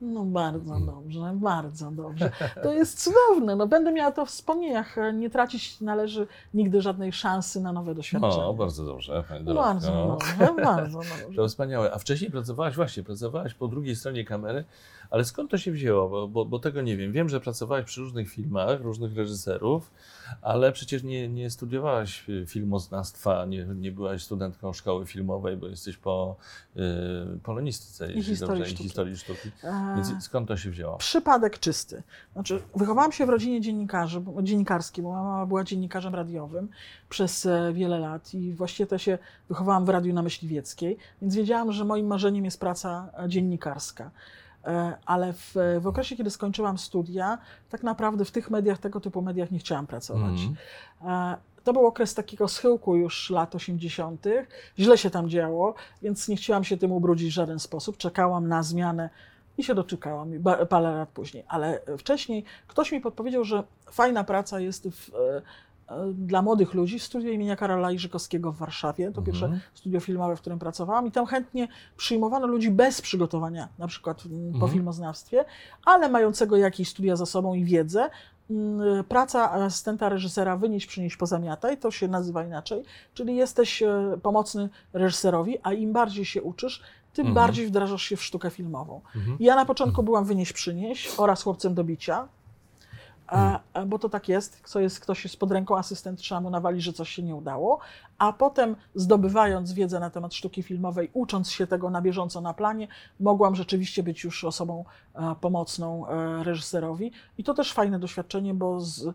No bardzo dobrze, bardzo dobrze. To jest cudowne. No, będę miała to w wspomnieniach. Nie tracić należy nigdy żadnej szansy na nowe doświadczenie. No, bardzo dobrze. Pani Dorotko. bardzo No. dobrze, bardzo dobrze. To wspaniałe. A wcześniej pracowałaś, właśnie, pracowałaś po drugiej stronie kamery, ale skąd to się wzięło? Bo, bo, bo tego nie wiem. Wiem, że pracowałaś przy różnych filmach, różnych reżyserów, ale przecież nie, nie studiowałaś filmoznawstwa, nie, nie byłaś studentką szkoły filmowej, bo jesteś po y, polonistyce, jeśli historii dobrze, i historii sztuki. E, Więc skąd to się wzięło? Przypadek czysty. Znaczy, wychowałam się w rodzinie dziennikarzy, bo- dziennikarskiej, bo mama była dziennikarzem radiowym przez e, wiele lat i właściwie to się wychowałam w Radiu na Myśliwieckiej, więc wiedziałam, że moim marzeniem jest praca e, dziennikarska. E, Ale w, w okresie, kiedy skończyłam studia, tak naprawdę w tych mediach, tego typu mediach nie chciałam pracować. E, To był okres takiego schyłku już lat 80. Źle się tam działo, więc nie chciałam się tym ubrudzić w żaden sposób. Czekałam na zmianę i się doczekałam parę lat później. Ale wcześniej ktoś mi podpowiedział, że fajna praca jest w, dla młodych ludzi w studiu imienia Karola Iżykowskiego w Warszawie. To Mhm. pierwsze studio filmowe, w którym pracowałam i tam chętnie przyjmowano ludzi bez przygotowania, na przykład mm, po Mhm. filmoznawstwie, ale mającego jakieś studia za sobą i wiedzę. Mm, Praca asystenta reżysera wynieść, przynieść, pozamiataj, to się nazywa inaczej, czyli jesteś e, pomocny reżyserowi, a im bardziej się uczysz, tym Mhm. bardziej wdrażasz się w sztukę filmową. Mhm. Ja na początku byłam wynieść, przynieść oraz chłopcem do bicia, a, a, bo to tak jest, co jest, ktoś jest pod ręką, asystent trzeba mu nawalić, że coś się nie udało, a potem zdobywając wiedzę na temat sztuki filmowej, ucząc się tego na bieżąco na planie, mogłam rzeczywiście być już osobą e, pomocną e, reżyserowi i to też fajne doświadczenie, bo z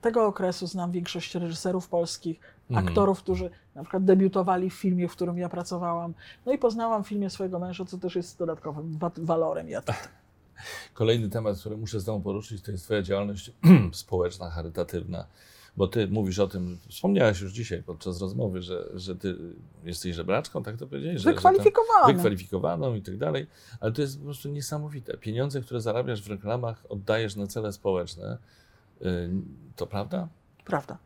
tego okresu znam większość reżyserów polskich, Mhm. aktorów, którzy na przykład debiutowali w filmie, w którym ja pracowałam. No i poznałam w filmie swojego męża, co też jest dodatkowym wa- walorem. Ja to Kolejny temat, który muszę z Tobą poruszyć, to jest Twoja działalność społeczna, charytatywna. Bo Ty mówisz o tym, wspomniałaś już dzisiaj podczas rozmowy, że, że Ty jesteś żebraczką, tak to powiedziałeś? Że, wykwalifikowana. wykwalifikowaną i tak dalej, ale to jest po prostu niesamowite. Pieniądze, które zarabiasz w reklamach, oddajesz na cele społeczne. Y, To prawda? Prawda.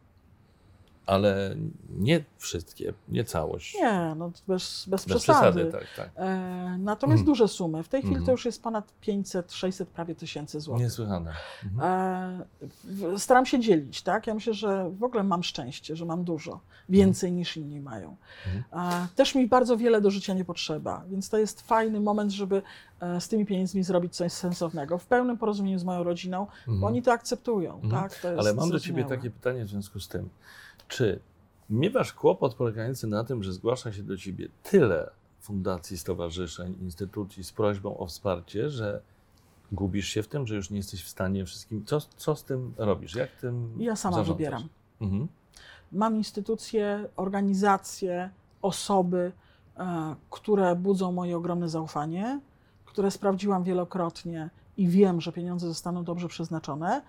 Ale nie wszystkie, nie całość. Nie, no bez, bez, Bez przesady. przesady, tak, tak. E, natomiast Mhm. duże sumy. W tej chwili Mhm. to już jest ponad 500, 600 prawie tysięcy złotych. Niesłychane. Mhm. E, staram się dzielić, tak? Ja myślę, że w ogóle mam szczęście, że mam dużo, więcej niż inni mają. Mhm. E, też mi bardzo wiele do życia nie potrzeba, więc to jest fajny moment, żeby e, z tymi pieniędzmi zrobić coś sensownego, w pełnym porozumieniu z moją rodziną, bo Mhm. oni to akceptują, Mhm. tak? To Ale mam do Ciebie takie pytanie w związku z tym. Czy miewasz kłopot polegający na tym, że zgłasza się do Ciebie tyle fundacji, stowarzyszeń, instytucji z prośbą o wsparcie, że gubisz się w tym, że już nie jesteś w stanie wszystkim. Co, co z tym robisz? Jak tym Ja sama zarządzasz? wybieram. Mhm. Mam instytucje, organizacje, osoby, e, które budzą moje ogromne zaufanie, które sprawdziłam wielokrotnie i wiem, że pieniądze zostaną dobrze przeznaczone.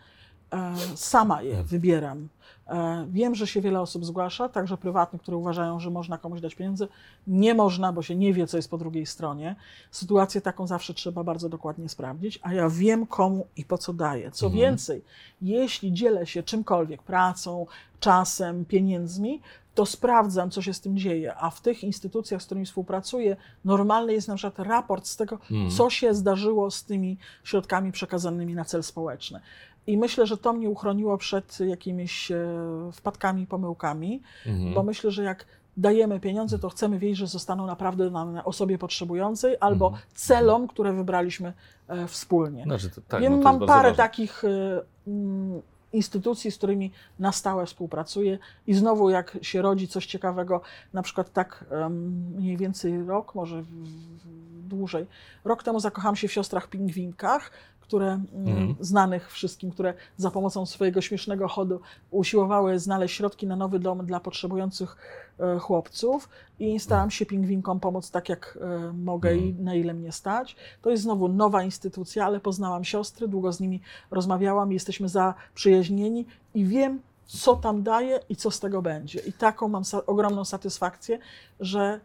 E, sama je wybieram. E, wiem, że się wiele osób zgłasza, także prywatnych, które uważają, że można komuś dać pieniądze. Nie można, bo się nie wie, co jest po drugiej stronie. Sytuację taką zawsze trzeba bardzo dokładnie sprawdzić, a ja wiem, komu i po co daję. Co Mhm. więcej, jeśli dzielę się czymkolwiek, pracą, czasem, pieniędzmi, to sprawdzam, co się z tym dzieje. A w tych instytucjach, z którymi współpracuję, normalny jest na przykład raport z tego, Mhm. co się zdarzyło z tymi środkami przekazanymi na cel społeczny. I myślę, że to mnie uchroniło przed jakimiś e, wpadkami, pomyłkami, Mhm. bo myślę, że jak dajemy pieniądze, to chcemy wiedzieć, że zostaną naprawdę na, osobie potrzebującej albo Mhm. celom, które wybraliśmy e, wspólnie. Znaczy, to, tak, Wiem, no mam parę ważne. takich e, mm, instytucji, z którymi na stałe współpracuję i znowu jak się rodzi coś ciekawego, na przykład tak mniej więcej rok, może w- w- dłużej, rok temu zakochałam się w siostrach pingwinkach, które mm, Mhm. znanych wszystkim, które za pomocą swojego śmiesznego chodu usiłowały znaleźć środki na nowy dom dla potrzebujących e, chłopców i staram się pingwinkom pomóc tak, jak e, mogę i na ile mnie stać. To jest znowu nowa instytucja, ale poznałam siostry, długo z nimi rozmawiałam, jesteśmy zaprzyjaźnieni i wiem, co tam daje i co z tego będzie. I taką mam sa- ogromną satysfakcję, że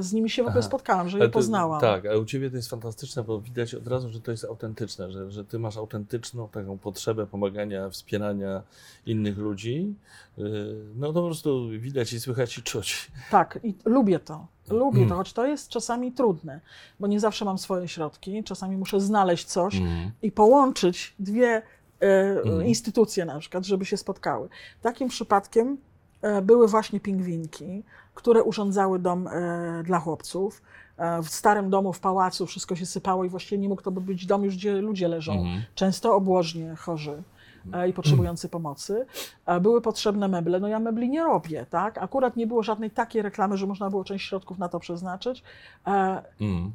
z nimi się w ogóle Aha. spotkałam, że Ale je to- poznałam. Tak, ale u Ciebie to jest fantastyczne, bo widać od razu, że to jest autentyczne, że, że Ty masz autentyczną taką potrzebę pomagania, wspierania innych ludzi. Yy, No to po prostu widać i słychać i czuć. Tak, i lubię to. Lubię Mm. to, choć to jest czasami trudne, bo nie zawsze mam swoje środki. Czasami muszę znaleźć coś Mhm. i połączyć dwie e, Mm. instytucje na przykład, żeby się spotkały. Takim przypadkiem e, były właśnie pingwinki, które urządzały dom e, dla chłopców. E, w starym domu, w pałacu wszystko się sypało i właściwie nie mógł to być dom już, gdzie ludzie leżą. Mhm. Często obłożnie chorzy e, i potrzebujący pomocy. Były potrzebne meble. No ja mebli nie robię, tak? Akurat nie było żadnej takiej reklamy, że można było część środków na to przeznaczyć. Mhm.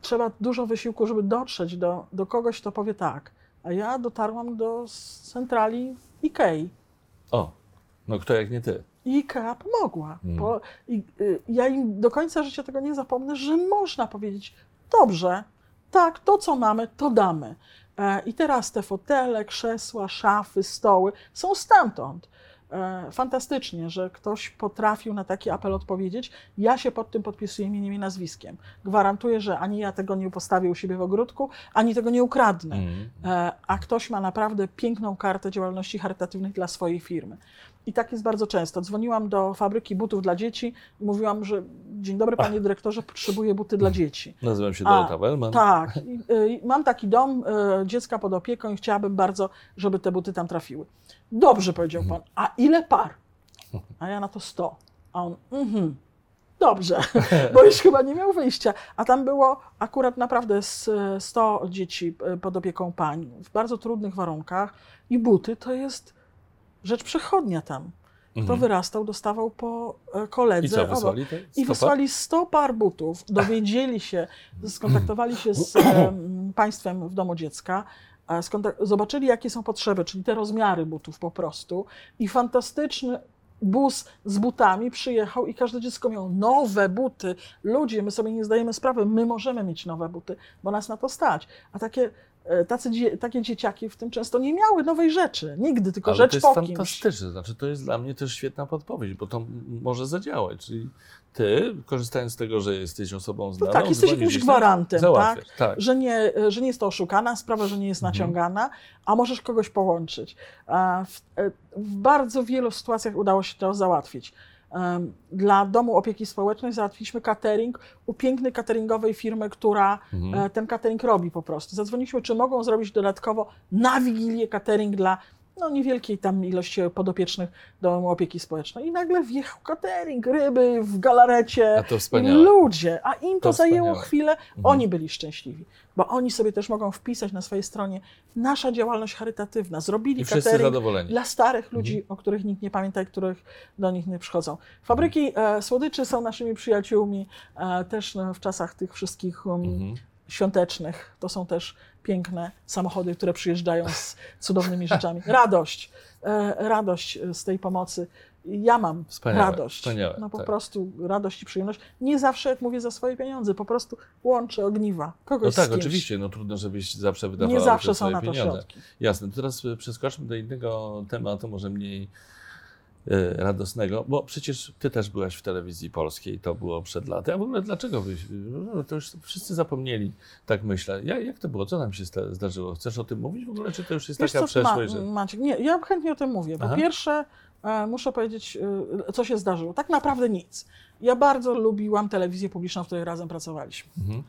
Trzeba dużo wysiłku, żeby dotrzeć do, do kogoś, kto powie tak. A ja dotarłam do centrali Ikei. O, no kto jak nie Ty. I IKEA pomogła. Mm. Bo, i, y, ja im do końca życia tego nie zapomnę, że można powiedzieć, dobrze, tak, to co mamy, to damy. E, I teraz te fotele, krzesła, szafy, stoły są stamtąd. E, Fantastycznie, że ktoś potrafił na taki apel odpowiedzieć. Ja się pod tym podpisuję imieniem i nazwiskiem. Gwarantuję, że ani ja tego nie postawię u siebie w ogródku, ani tego nie ukradnę. Mhm. E, a ktoś ma naprawdę piękną kartę działalności charytatywnej dla swojej firmy. I tak jest bardzo często. Dzwoniłam do fabryki butów dla dzieci i mówiłam, że dzień dobry panie dyrektorze, potrzebuję buty dla dzieci. Nazywam się Dorota Wellman. Tak, I, y, mam taki dom y, dziecka pod opieką i chciałabym bardzo, żeby te buty tam trafiły. Dobrze, powiedział pan. A ile par? A ja na to 100. A on, mhm. Dobrze, bo już chyba nie miał wyjścia. A tam było akurat naprawdę z 100 dzieci y, pod opieką pań w bardzo trudnych warunkach i buty to jest rzecz przechodnia tam. Kto Mhm. wyrastał, dostawał po e, koledze. I co, wysłali to? I Stopa? wysłali 100 par butów, dowiedzieli się, skontaktowali się z em, państwem w domu dziecka, e, zobaczyli, jakie są potrzeby, czyli te rozmiary butów po prostu. I fantastyczny bus z butami przyjechał i każde dziecko miało nowe buty. Ludzie, my sobie nie zdajemy sprawy, my możemy mieć nowe buty, bo nas na to stać. A takie, tacy, dzie- takie dzieciaki w tym często nie miały nowej rzeczy, nigdy, tylko Ale rzecz to jest po kimś. fantastyczne. Znaczy, to jest dla mnie też świetna podpowiedź, bo to może zadziałać. Czyli ty, korzystając z tego, że jesteś osobą znaną, tak, jesteś jakimś gwarantem, tak? tak. Że, nie, że nie jest to oszukana sprawa, że nie jest Mhm. naciągana, a możesz kogoś połączyć. W, e, w bardzo wielu sytuacjach udało się to załatwić. Dla Domu Opieki Społecznej załatwiliśmy catering u pięknej cateringowej firmy, która Mhm. e, ten catering robi po prostu. Zadzwoniliśmy, czy mogą zrobić dodatkowo na Wigilię catering dla no, niewielkiej tam ilości podopiecznych Domu Opieki Społecznej. I nagle wjechał catering, ryby w galarecie. A ludzie, a im to, To zajęło wspaniałe. chwilę, Mhm. oni byli szczęśliwi, bo oni sobie też mogą wpisać na swojej stronie nasza działalność charytatywna. Zrobili I catering dla starych Mhm. ludzi, o których nikt nie pamięta i których do nich nie przychodzą. Fabryki e, słodyczy są naszymi przyjaciółmi e, też no, w czasach tych wszystkich um, Mhm. świątecznych. To są też piękne samochody, które przyjeżdżają z cudownymi rzeczami. Radość, e, radość z tej pomocy ja mam Wspaniałe, radość. wspaniałe, no po tak. prostu radość i przyjemność. Nie zawsze, jak mówię, za swoje pieniądze, po prostu łączę ogniwa No kogoś tak, z kimś. oczywiście, no trudno, żebyś zawsze wydawał Nie zawsze są swoje na to pieniądze. środki. Jasne, teraz e, przeskoczmy do innego tematu, może mniej e, radosnego, bo przecież ty też byłaś w telewizji polskiej, to było przed laty. A w ogóle dlaczego byś, no, to już wszyscy zapomnieli, tak myślę. Jak, jak to było? Co nam się zdarzyło? Chcesz o tym mówić w ogóle, czy to już jest Wiesz taka co, przeszłość, Ma, że... Maciek, nie, ja chętnie o tym mówię. Po Aha. pierwsze, e, muszę powiedzieć, e, co się zdarzyło. Tak naprawdę nic. Ja bardzo lubiłam telewizję publiczną, w której razem pracowaliśmy. Mhm.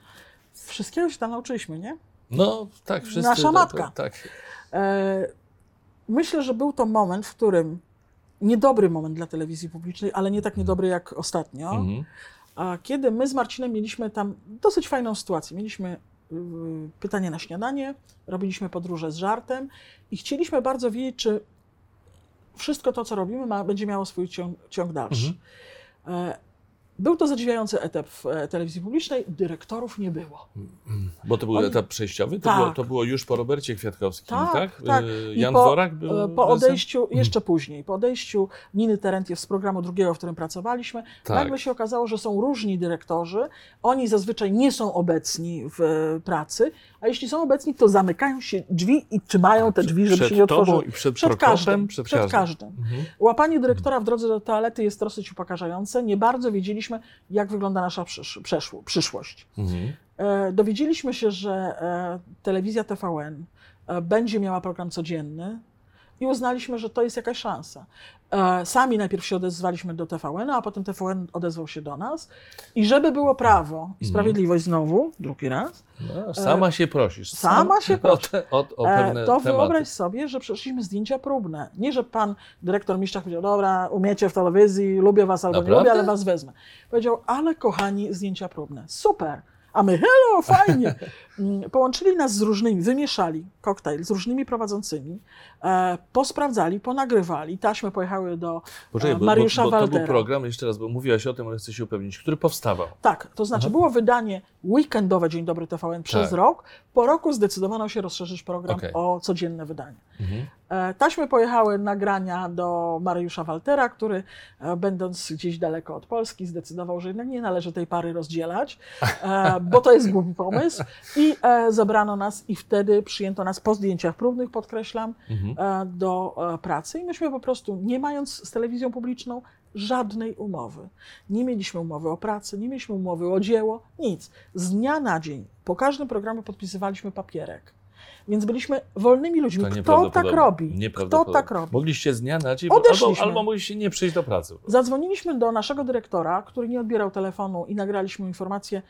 Wszystkiego się tam nauczyliśmy, nie? No tak, wszyscy... Nasza to- to- matka. Tak. E, Myślę, że był to moment, w którym niedobry moment dla telewizji publicznej, ale nie tak niedobry jak ostatnio. Mhm. A kiedy my z Marcinem mieliśmy tam dosyć fajną sytuację. Mieliśmy y, pytanie na śniadanie, robiliśmy podróże z żartem i chcieliśmy bardzo wiedzieć, czy wszystko to, co robimy, ma, będzie miało swój ciąg, ciąg dalszy. Mhm. Był to zadziwiający etap w e, telewizji publicznej, dyrektorów nie było. Bo to był Oni- etap przejściowy? To, Tak. było, to było już po Robercie Kwiatkowskim, tak? Tak, tak. Y, Jan po- Dworak był E, Po odejściu, jeszcze później, po odejściu Niny Terentiew z programu drugiego, w którym pracowaliśmy, Tak. nagle się okazało, że są różni dyrektorzy. Oni zazwyczaj nie są obecni w e, pracy, a jeśli są obecni, to zamykają się drzwi i trzymają te drzwi, żeby przed się nie otworzyły. i przed Przed każdym, Przed przed każdym. każdym. Mhm. Łapanie dyrektora w drodze do toalety jest dosyć upokarzające. Nie bardzo wiedzieliśmy, jak wygląda nasza przysz- przeszło- przyszłość. Mhm. E, Dowiedzieliśmy się, że e, telewizja TVN e, będzie miała program codzienny i uznaliśmy, że to jest jakaś szansa. E, Sami najpierw się odezwaliśmy do TVN, a potem TVN odezwał się do nas. I żeby było prawo i Mhm. sprawiedliwość znowu, drugi raz, No, sama się prosisz. E, sama się proszę. O, te, o, o e, pewne to tematy. wyobraź sobie, że przeszliśmy zdjęcia próbne. Nie, że pan dyrektor Miszczak powiedział, dobra, umiecie w telewizji, lubię was albo nie Naprawdę? lubię, ale was wezmę. Powiedział, ale kochani, zdjęcia próbne. Super. A my, hello, fajnie. Mm, Połączyli nas z różnymi, wymieszali koktajl z różnymi prowadzącymi, e, posprawdzali, ponagrywali. Taśmy pojechały do Poczekaj, e, bo, bo, Mariusza bo to był program, jeszcze raz, bo mówiłaś o tym, ale chcę się upewnić, który powstawał. Tak, to znaczy Aha. było wydanie weekendowe Dzień Dobry TVN przez Tak. rok. Po roku zdecydowano się rozszerzyć program Okej. o codzienne wydanie. Mhm. E, Taśmy pojechały nagrania do Mariusza Waltera, który e, będąc gdzieś daleko od Polski zdecydował, że jednak nie należy tej pary rozdzielać, e, bo to jest głupi pomysł. I zebrano nas i wtedy przyjęto nas po zdjęciach próbnych, podkreślam, Mhm. do pracy. I myśmy po prostu, nie mając z telewizją publiczną żadnej umowy, nie mieliśmy umowy o pracę, nie mieliśmy umowy o dzieło, nic. Z dnia na dzień po każdym programie podpisywaliśmy papierek. Więc byliśmy wolnymi ludźmi. To Kto tak robi? Kto tak robi? Mogliście z dnia na dzień, albo, albo mogliście nie przyjść do pracy. Zadzwoniliśmy do naszego dyrektora, który nie odbierał telefonu i nagraliśmy informację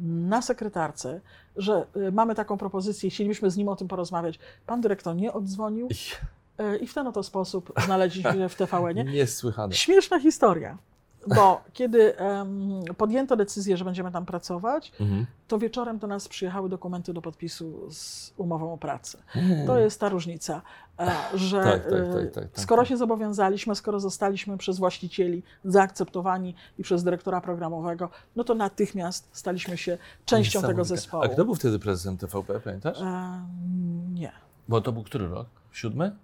na sekretarce, że y, mamy taką propozycję chcielibyśmy z nim o tym porozmawiać. Pan dyrektor nie oddzwonił y, i w ten oto sposób znaleźliśmy się w TVN-ie. Niesłychane. Śmieszna historia, bo kiedy em, podjęto decyzję, że będziemy tam pracować, Mhm. to wieczorem do nas przyjechały dokumenty do podpisu z umową o pracę. Mhm. To jest ta różnica, e, że Tak, tak, tak, e, tak, tak, skoro tak. się zobowiązaliśmy, skoro zostaliśmy przez właścicieli zaakceptowani i przez dyrektora programowego, no to natychmiast staliśmy się częścią tego zespołu. A kto był wtedy prezesem TVP, pamiętasz? E, nie. Bo to był który rok? Siódmy?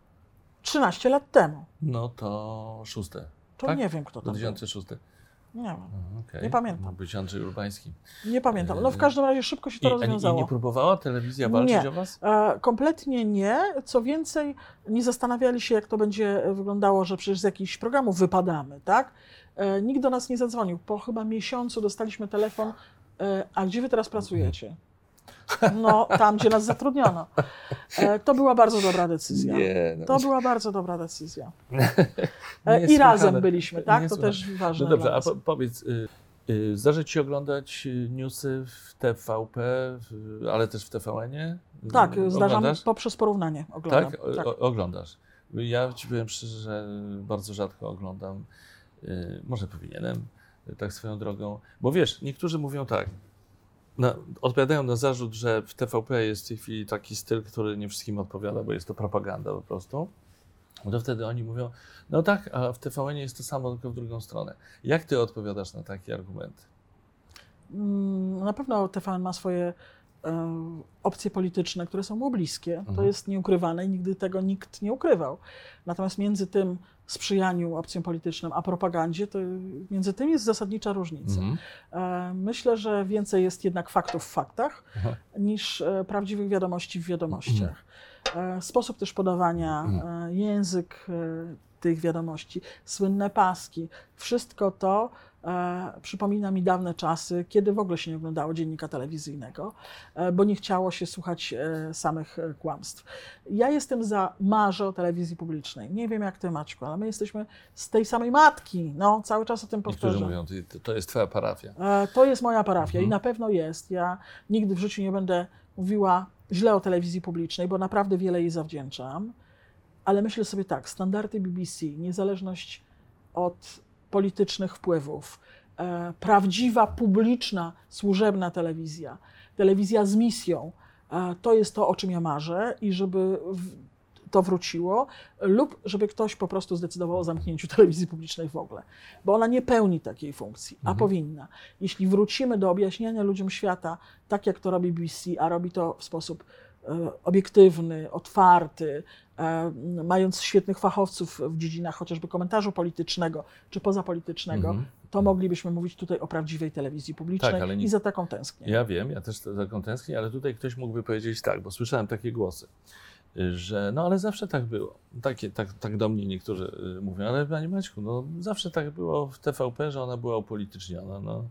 13 lat temu. No to szóste. To Tak? nie wiem, kto to był. 2006. Nie wiem. Okej. Nie pamiętam. Mógł być Andrzej Urbański. Nie pamiętam. No w każdym razie szybko się to I, nie- I rozwiązało. nie próbowała telewizja walczyć Nie. o was? E, Kompletnie nie. Co więcej, nie zastanawiali się, jak to będzie wyglądało, że przecież z jakichś programów wypadamy, tak? E, Nikt do nas nie zadzwonił. Po chyba miesiącu dostaliśmy telefon, e, a gdzie wy teraz pracujecie? No, tam, gdzie nas zatrudniono. E, To była bardzo dobra decyzja. Nie. No. To była bardzo dobra decyzja. E, I razem byliśmy, tak? To też ważne. No dobrze, a po, powiedz, y, y, zdarza ci się oglądać y, newsy w TVP, ale też w TVN-ie? Tak, zdarzam oglądasz? poprzez porównanie. Oglądam. Tak? O, o, oglądasz. Ja ci powiem szczerze, że bardzo rzadko oglądam. Może powinienem, tak swoją drogą. Bo wiesz, niektórzy mówią tak. Na, odpowiadają na zarzut, że w TVP jest w tej chwili taki styl, który nie wszystkim odpowiada, bo jest to propaganda po prostu. No to wtedy oni mówią, no tak, a w TVN jest to samo, tylko w drugą stronę. Jak ty odpowiadasz na taki argument? Mm, Na pewno TVN ma swoje opcje polityczne, które są mu bliskie. To Mhm. jest nieukrywane i nigdy tego nikt nie ukrywał. Natomiast między tym sprzyjaniu opcjom politycznym a propagandzie, to między tym jest zasadnicza różnica. Mhm. E, Myślę, że więcej jest jednak faktów w faktach Aha. niż e, prawdziwych wiadomości w wiadomościach. E, Sposób też podawania, e, język tych wiadomości, słynne paski, wszystko to przypomina mi dawne czasy, kiedy w ogóle się nie oglądało dziennika telewizyjnego, e, bo nie chciało się słuchać e, samych e, kłamstw. Ja jestem za, marzę o telewizji publicznej. Nie wiem jak ty, Maćku, ale my jesteśmy z tej samej matki. No, cały czas o tym Niektórzy powtarzam. mówią, "Ty- to jest twoja parafia. E, To jest moja parafia Mhm. i na pewno jest. Ja nigdy w życiu nie będę mówiła źle o telewizji publicznej, bo naprawdę wiele jej zawdzięczam. Ale myślę sobie tak, standardy BBC, niezależność od politycznych wpływów, e, prawdziwa, publiczna, służebna telewizja, telewizja z misją, e, to jest to, o czym ja marzę i żeby to wróciło, lub żeby ktoś po prostu zdecydował o zamknięciu telewizji publicznej w ogóle, bo ona nie pełni takiej funkcji, a Mhm. powinna. Jeśli wrócimy do objaśniania ludziom świata, tak jak to robi BBC, a robi to w sposób obiektywny, otwarty, e, mając świetnych fachowców w dziedzinach chociażby komentarzu politycznego czy pozapolitycznego, Mhm. to moglibyśmy mówić tutaj o prawdziwej telewizji publicznej Tak, nie- i za taką tęsknię. Ja wiem, ja też za taką tęsknię, ale tutaj ktoś mógłby powiedzieć tak, bo słyszałem takie głosy, że no ale zawsze tak było. Takie, tak, tak do mnie niektórzy y, mówią, ale Panie Maćku, no zawsze tak było w TVP, że ona była upolityczniona. No,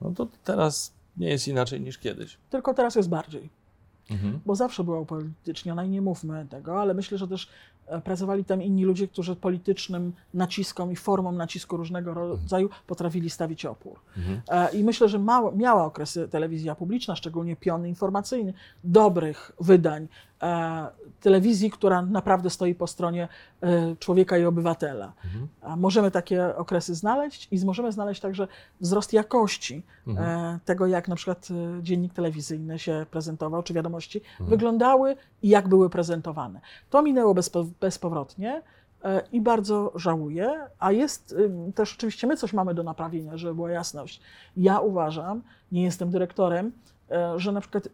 no to teraz nie jest inaczej niż kiedyś. Tylko teraz jest bardziej. Mhm. bo zawsze była upolityczniona i nie mówmy tego, ale myślę, że też e, pracowali tam inni ludzie, którzy politycznym naciskom i formom nacisku różnego rodzaju potrafili stawić opór. Mhm. E, I myślę, że ma, miała okresy telewizja publiczna, szczególnie piony informacyjny, dobrych wydań, telewizji, która naprawdę stoi po stronie e, człowieka i obywatela. Mhm. Możemy takie okresy znaleźć i możemy znaleźć także wzrost jakości Mhm. e, tego, jak na przykład e, dziennik telewizyjny się prezentował, czy wiadomości Mhm. wyglądały i jak były prezentowane. To minęło bezpo, bezpowrotnie e, i bardzo żałuję, a jest też oczywiście my coś mamy do naprawienia, żeby była jasność. Ja uważam, nie jestem dyrektorem, e, że na przykład e,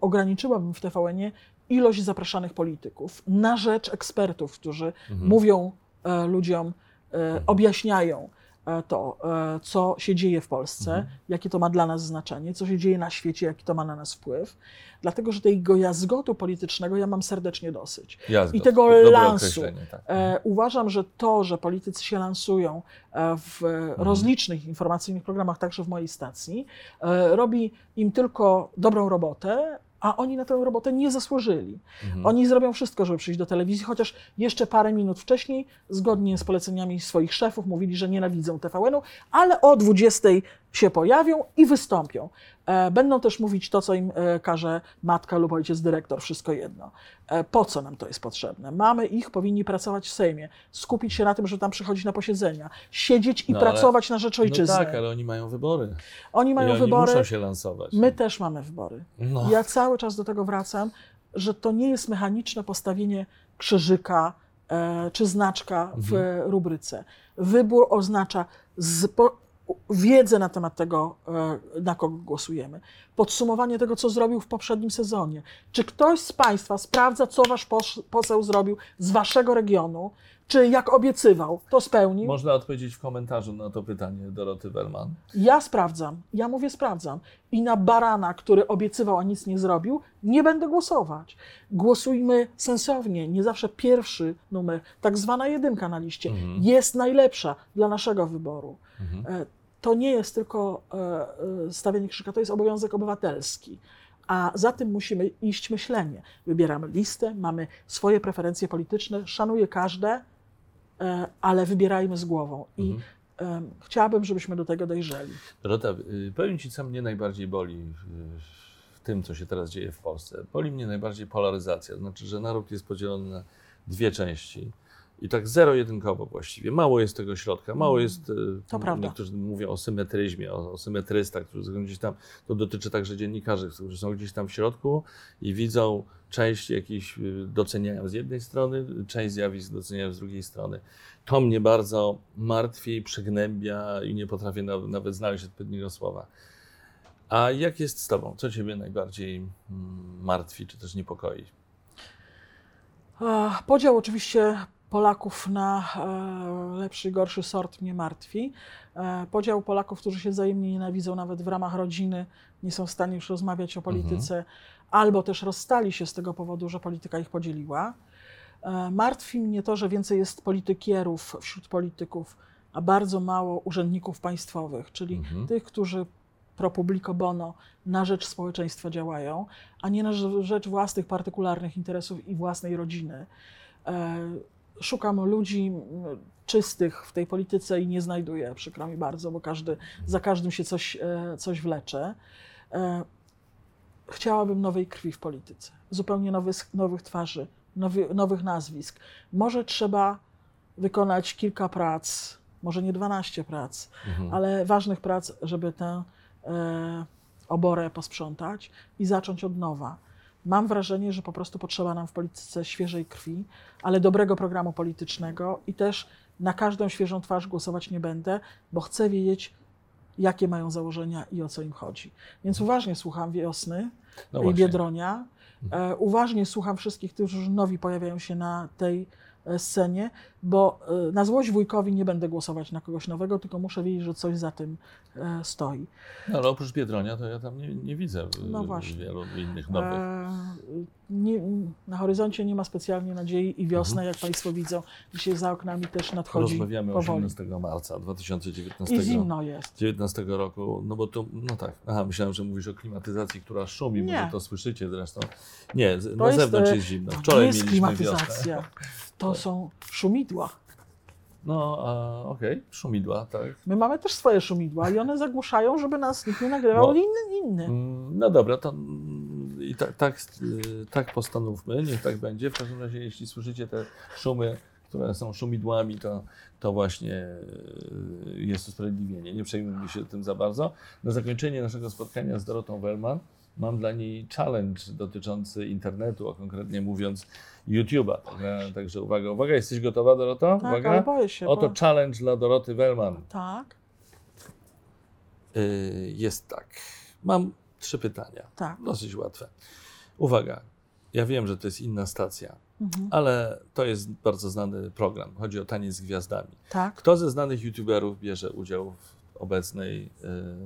ograniczyłabym w TVN-ie ilość zapraszanych polityków na rzecz ekspertów, którzy Mhm. mówią e, ludziom, e, objaśniają e, to, e, co się dzieje w Polsce, Mhm. jakie to ma dla nas znaczenie, co się dzieje na świecie, jaki to ma na nas wpływ. Dlatego, że tego jazgotu politycznego ja mam serdecznie dosyć. Jazgot. I tego lansu. Tak. E, uważam, że to, że politycy się lansują e, w rozlicznych informacyjnych programach, także w mojej stacji, robi im tylko dobrą robotę, a oni na tę robotę nie zasłużyli. Mhm. Oni zrobią wszystko, żeby przyjść do telewizji, chociaż jeszcze parę minut wcześniej, zgodnie z poleceniami swoich szefów, mówili, że nienawidzą TVN-u, ale o 20 się pojawią i wystąpią. E, Będą też mówić to, co im e, każe matka lub ojciec dyrektor, wszystko jedno. E, Po co nam to jest potrzebne? Mamy ich, powinni pracować w Sejmie, skupić się na tym, żeby tam przychodzić na posiedzenia, siedzieć i No, ale- pracować na rzecz No ojczyzny. tak, ale oni mają wybory. Oni mają oni wybory, muszą się lansować. my też mamy wybory. No. Ja cały czas do tego wracam, że to nie jest mechaniczne postawienie krzyżyka czy znaczka w Mhm. rubryce. Wybór oznacza wiedzę na temat tego, e, na kogo głosujemy. Podsumowanie tego, co zrobił w poprzednim sezonie. Czy ktoś z Państwa sprawdza, co Wasz poseł zrobił z Waszego regionu? Czy jak obiecywał, to spełnił? Można odpowiedzieć w komentarzu na to pytanie Doroty Wellman. Ja sprawdzam, ja mówię sprawdzam. I na barana, który obiecywał, a nic nie zrobił, nie będę głosować. Głosujmy sensownie, nie zawsze pierwszy numer, tak zwana jedynka na liście, Mhm. jest najlepsza dla naszego wyboru. Mhm. To nie jest tylko e, e, stawianie krzyka, to jest obowiązek obywatelski. A za tym musimy iść myślenie. Wybieramy listę, mamy swoje preferencje polityczne, szanuję każde, e, ale wybierajmy z głową. I Mhm. chciałabym, żebyśmy do tego dojrzeli. Dorota, y, powiem Ci, co mnie najbardziej boli w, w tym, co się teraz dzieje w Polsce. Boli mnie najbardziej polaryzacja, to znaczy, że naród jest podzielony na dwie części. I tak zero-jedynkowo właściwie. Mało jest tego środka, mało jest. y, To prawda. Niektórzy mówią o symetryzmie, o, o symetrystach, którzy są gdzieś tam. To dotyczy także dziennikarzy, którzy są gdzieś tam w środku i widzą część jakichś y, doceniają z jednej strony, część zjawisk doceniają z drugiej strony. To mnie bardzo martwi, przygnębia i nie potrafię na- nawet znaleźć odpowiedniego słowa. A jak jest z Tobą? Co Ciebie najbardziej mm, martwi, czy też niepokoi? Podział oczywiście Polaków na e, lepszy i gorszy sort mnie martwi. E, Podział Polaków, którzy się wzajemnie nienawidzą, nawet w ramach rodziny, nie są w stanie już rozmawiać o polityce, albo też rozstali się z tego powodu, że polityka ich podzieliła. E, Martwi mnie to, że więcej jest politykierów wśród polityków, a bardzo mało urzędników państwowych, czyli Mhm. tych, którzy pro publico bono na rzecz społeczeństwa działają, a nie na rzecz własnych partykularnych interesów i własnej rodziny. Szukam ludzi czystych w tej polityce i nie znajduję, przykro mi bardzo, bo każdy, za każdym się coś, e, coś wlecze. E, Chciałabym nowej krwi w polityce, zupełnie nowych, nowych twarzy, nowy, nowych nazwisk. Może trzeba wykonać kilka prac, może nie 12 prac, Mhm. ale ważnych prac, żeby tę e, oborę posprzątać i zacząć od nowa. Mam wrażenie, że po prostu potrzeba nam w polityce świeżej krwi, ale dobrego programu politycznego i też na każdą świeżą twarz głosować nie będę, bo chcę wiedzieć, jakie mają założenia i o co im chodzi. Więc uważnie słucham wiosny No i właśnie. Biedronia. E, uważnie słucham wszystkich, którzy nowi pojawiają się na tej scenie, bo e, na złość wujkowi nie będę głosować na kogoś nowego, tylko muszę wiedzieć, że coś za tym e, stoi. No, ale oprócz Biedronia to ja tam nie, nie widzę No właśnie. wielu innych nowych. E, nie, na horyzoncie nie ma specjalnie nadziei i wiosna, jak Państwo widzą, dzisiaj za oknami też nadchodzi Mhm. Rozmawiamy powoli. 18 marca 2019 I zimno jest. 19 roku, no bo to, no tak, aha, myślałem, że mówisz o klimatyzacji, która szumi, Nie. może to słyszycie zresztą. Nie, To na jest, zewnątrz e, jest zimno. To Wczoraj nie jest mieliśmy wiosnę. to są szumidła. No, okej, szumidła, tak. My mamy też swoje szumidła i one zagłuszają, żeby nas nikt nie nagrywał No. inny, inny. Mm, No dobra, to mm, i tak, tak, y, tak postanówmy, niech tak będzie. W każdym razie, jeśli słyszycie te szumy, które są szumidłami, to, to właśnie y, jest usprawiedliwienie. Nie przejmujmy się tym za bardzo. Na zakończenie naszego spotkania z Dorotą Wellman mam dla niej challenge dotyczący internetu, a konkretnie mówiąc YouTube'a. Także, także uwaga, uwaga, jesteś gotowa Doroto? Tak, uwaga. ale boję się, Oto bo... challenge dla Doroty Wellman. Tak, Y, Jest tak. Mam trzy pytania. tak. Dosyć łatwe. Uwaga, ja wiem, że to jest inna stacja, Mhm. ale to jest bardzo znany program. Chodzi o taniec z gwiazdami. Tak. Kto ze znanych youtuberów bierze udział w obecnej,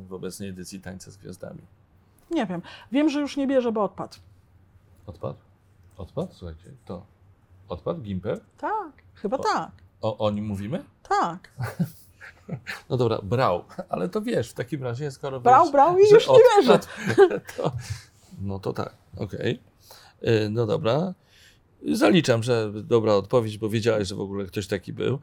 y, w obecnej edycji Tańca z Gwiazdami? Nie wiem. Wiem, że już nie bierze, bo odpadł. Odpadł? Odpadł? Słuchajcie, to odpadł Gimper? Tak, chyba O. tak. O, o nim mówimy? Tak. No dobra, brał, ale to wiesz, w takim razie, skoro Brał, wiesz, brał i już nie bierze. odpadł, To, no to tak, okej. Y, No dobra. Zaliczam, że dobra odpowiedź, bo wiedziałeś, że w ogóle ktoś taki był.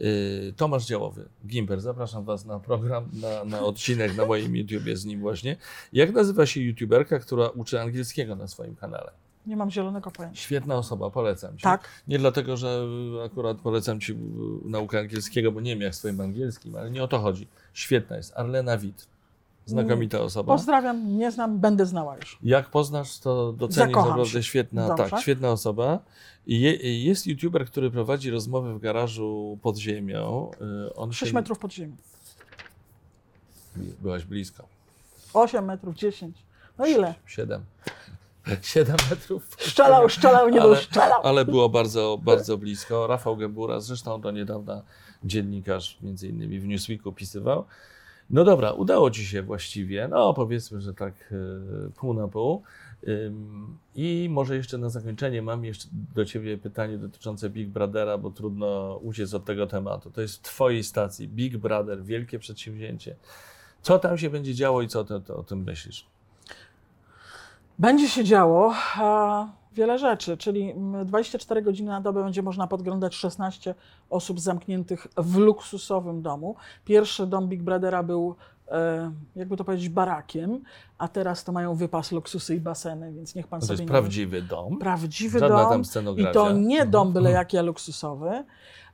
Y, Tomasz Działowy, Gimper, zapraszam Was na program, na, na odcinek na moim YouTubie z nim właśnie. Jak nazywa się youtuberka, która uczy angielskiego na swoim kanale? Nie mam zielonego pojęcia. Świetna osoba, polecam Ci. Tak. Nie dlatego, że akurat polecam Ci naukę angielskiego, bo nie wiem jak swoim angielskim, ale nie o to chodzi. Świetna jest. Arlena Witt. Znakomita osoba. Pozdrawiam, nie znam, będę znała już. Jak poznasz, to docenisz Zakocham naprawdę się. świetna, Dobrze. tak, świetna osoba. I je, jest youtuber, który prowadzi rozmowy w garażu pod ziemią. Y, On 6 się... metrów pod ziemią. Byłaś blisko. 8 metrów, 10. No ile? Siedem. Siedem metrów. pod Szczelał, ziemią. szczelał, nie Ale- był szczelał. Ale było bardzo, bardzo blisko. Rafał Gębura, zresztą do niedawna dziennikarz, między innymi w Newsweeku pisywał. No dobra, udało Ci się właściwie, no powiedzmy, że tak e, pół na pół. I może jeszcze na zakończenie mam jeszcze do Ciebie pytanie dotyczące Big Brothera, bo trudno uciec od tego tematu. To jest w Twojej stacji, Big Brother, wielkie przedsięwzięcie. Co tam się będzie działo i co ty, o tym myślisz? Będzie się działo e, wiele rzeczy, czyli mm, 24 godziny na dobę będzie można podglądać 16 osób zamkniętych w luksusowym domu. Pierwszy dom Big Brothera był, e, jakby to powiedzieć, barakiem, a teraz to mają wypas, luksusy i baseny, więc niech pan To sobie jest nie prawdziwy dom. prawdziwy Żadna dom. I to nie Mhm. dom byle jaki, a luksusowy.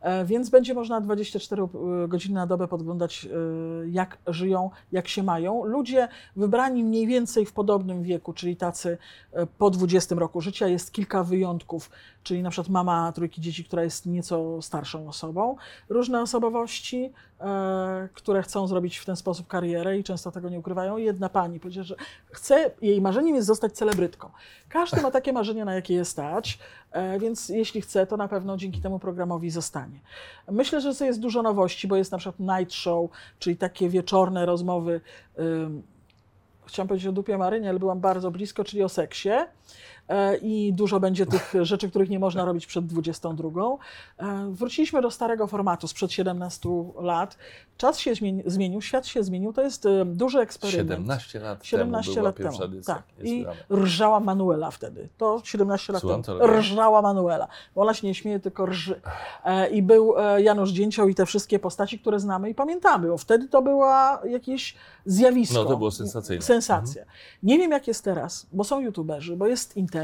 E, Więc będzie można 24 godziny na dobę podglądać, e, jak żyją, jak się mają. Ludzie wybrani mniej więcej w podobnym wieku, czyli tacy e, po 20 roku życia. Jest kilka wyjątków, czyli na przykład mama trójki dzieci, która jest nieco starszą osobą. Różne osobowości, e, które chcą zrobić w ten sposób karierę i często tego nie ukrywają. Jedna pani powiedziała, że chce, jej marzeniem jest zostać celebrytką. Każdy ma takie marzenie, na jakie je stać, e, więc jeśli chce, to na pewno dzięki temu programowi zostanie. Myślę, że jest dużo nowości, bo jest na przykład night show, czyli takie wieczorne rozmowy. Chciałam powiedzieć o dupie Marynie, ale byłam bardzo blisko, czyli o seksie. E, I dużo będzie tych rzeczy, których nie można robić przed 22. E, Wróciliśmy do starego formatu sprzed 17 lat. Czas się zmieni- zmienił, świat się zmienił. To jest e, duży eksperyment. 17 lat 17 temu była lat temu. pierwsza edycja. Tak. Jest I rżała Manuela wtedy. To 17 lat Słucham, temu. Rżała Manuela. Bo ona się nie śmieje, tylko rży. I był Janusz Dzięcioł i te wszystkie postaci, które znamy i pamiętamy. Bo wtedy to była jakieś zjawisko. No to było sensacyjne. Sensacja. Nie wiem, jak jest teraz, bo są youtuberzy, bo jest internet,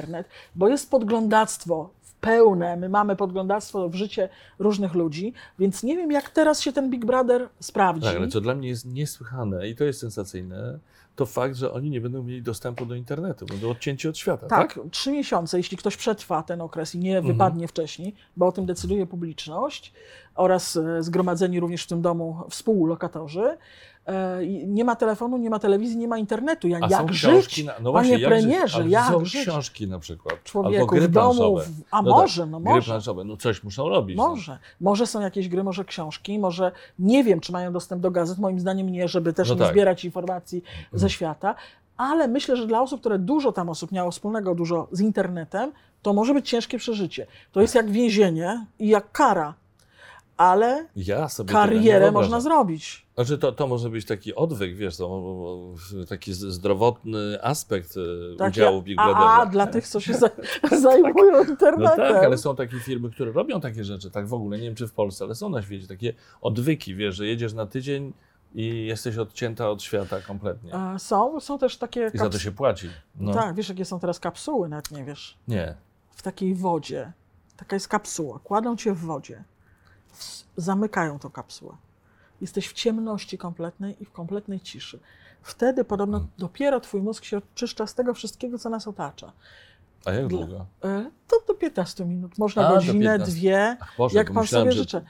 bo jest podglądactwo w pełne. My mamy podglądactwo w życie różnych ludzi, więc nie wiem, jak teraz się ten Big Brother sprawdzi. Tak, ale co dla mnie jest niesłychane i to jest sensacyjne, to fakt, że oni nie będą mieli dostępu do internetu, będą odcięci od świata, tak? Tak, trzy miesiące, jeśli ktoś przetrwa ten okres i nie Mhm. wypadnie wcześniej, bo o tym decyduje publiczność oraz e, zgromadzeni również w tym domu współlokatorzy. E, Nie ma telefonu, nie ma telewizji, nie ma internetu. Ja, A jak żyć? książki, na, no właśnie, Panie jak premierze, żyć? Jak są żyć? książki na przykład, albo Człowieku, gry w domu, w- a No może, no Gry może. planszowe, no coś muszą robić. no. Może. Może są jakieś gry, może książki, może nie wiem, czy mają dostęp do gazet. Moim zdaniem nie, żeby też No nie tak. zbierać informacji ze świata. Ale myślę, że dla osób, które dużo tam osób miało wspólnego, dużo z internetem, to może być ciężkie przeżycie. To jest jak więzienie i jak kara, ale Ja karierę można zrobić. Znaczy to, to może być taki odwyk, wiesz, to, taki zdrowotny aspekt e, Tak, udziału w Big a, Brotherze. a dla tych, co się za, zajmują No internetem. tak, ale są takie firmy, które robią takie rzeczy, tak w ogóle, nie wiem czy w Polsce, ale są na świecie takie odwyki, wiesz, że jedziesz na tydzień i jesteś odcięta od świata kompletnie. Są, są też takie. I za to się płaci. No. Tak, wiesz, jakie są teraz kapsuły, nawet nie wiesz. Nie. w takiej wodzie. Taka jest kapsuła. Kładą cię w wodzie. Zamykają tą kapsułę. Jesteś w ciemności kompletnej i w kompletnej ciszy. Wtedy podobno Hmm. dopiero twój mózg się oczyszcza z tego wszystkiego, co nas otacza. A jak długo? E, To do 15 minut. Można A, godzinę, 15. dwie. Ach Boże, Jak pan sobie życzy.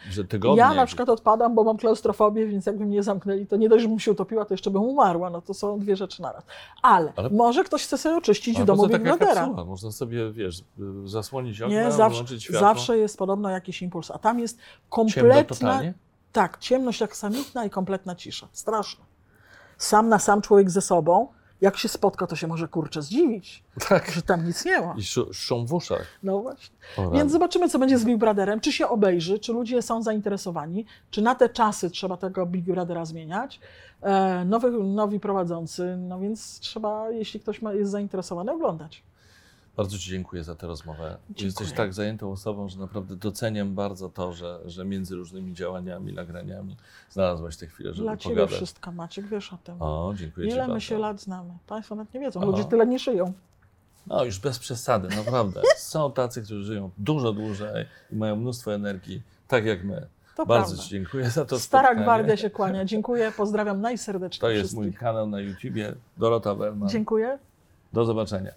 Ja na przykład odpadam, bo mam klaustrofobię, więc jakby mnie zamknęli, to nie dość, żebym się utopiła, to jeszcze bym umarła. No to są dwie rzeczy naraz. Ale, Ale- może ktoś chce sobie oczyścić w domu kapsuła? Można sobie, wiesz, zasłonić okna, Nie, zawsze, światło. zawsze jest podobno jakiś impuls, a tam jest kompletna, tak, ciemność jak samitna i kompletna cisza. Straszne. Sam na sam człowiek ze sobą, jak się spotka, to się może kurczę zdziwić, Tak. że tam nic nie ma. I sz- szum w uszach. No właśnie. O. Więc zobaczymy, co będzie z Big Brotherem, czy się obejrzy, czy ludzie są zainteresowani, czy na te czasy trzeba tego Big Brothera zmieniać. E, nowy, nowi prowadzący, no więc trzeba, jeśli ktoś ma, jest zainteresowany, oglądać. Bardzo Ci dziękuję za tę rozmowę. Dziękuję. Jesteś tak zajętą osobą, że naprawdę doceniam bardzo to, że, że między różnymi działaniami, nagraniami znalazłaś tę chwilę, żeby Dla Ciebie pogadać. wszystko, Maciek, wiesz o tym. O, dziękuję Ile bardzo. my się lat znamy? Państwo nawet nie wiedzą, Aha. ludzie tyle nie żyją. No, już bez przesady, naprawdę. Są tacy, którzy żyją dużo dłużej i mają mnóstwo energii, tak jak my. To bardzo prawda. Ci dziękuję za to Stara spotkanie. Gwardia się kłania. Dziękuję, pozdrawiam najserdeczniej To jest wszystkich. mój kanał na YouTubie, Dorota Berman. Dziękuję. Do zobaczenia.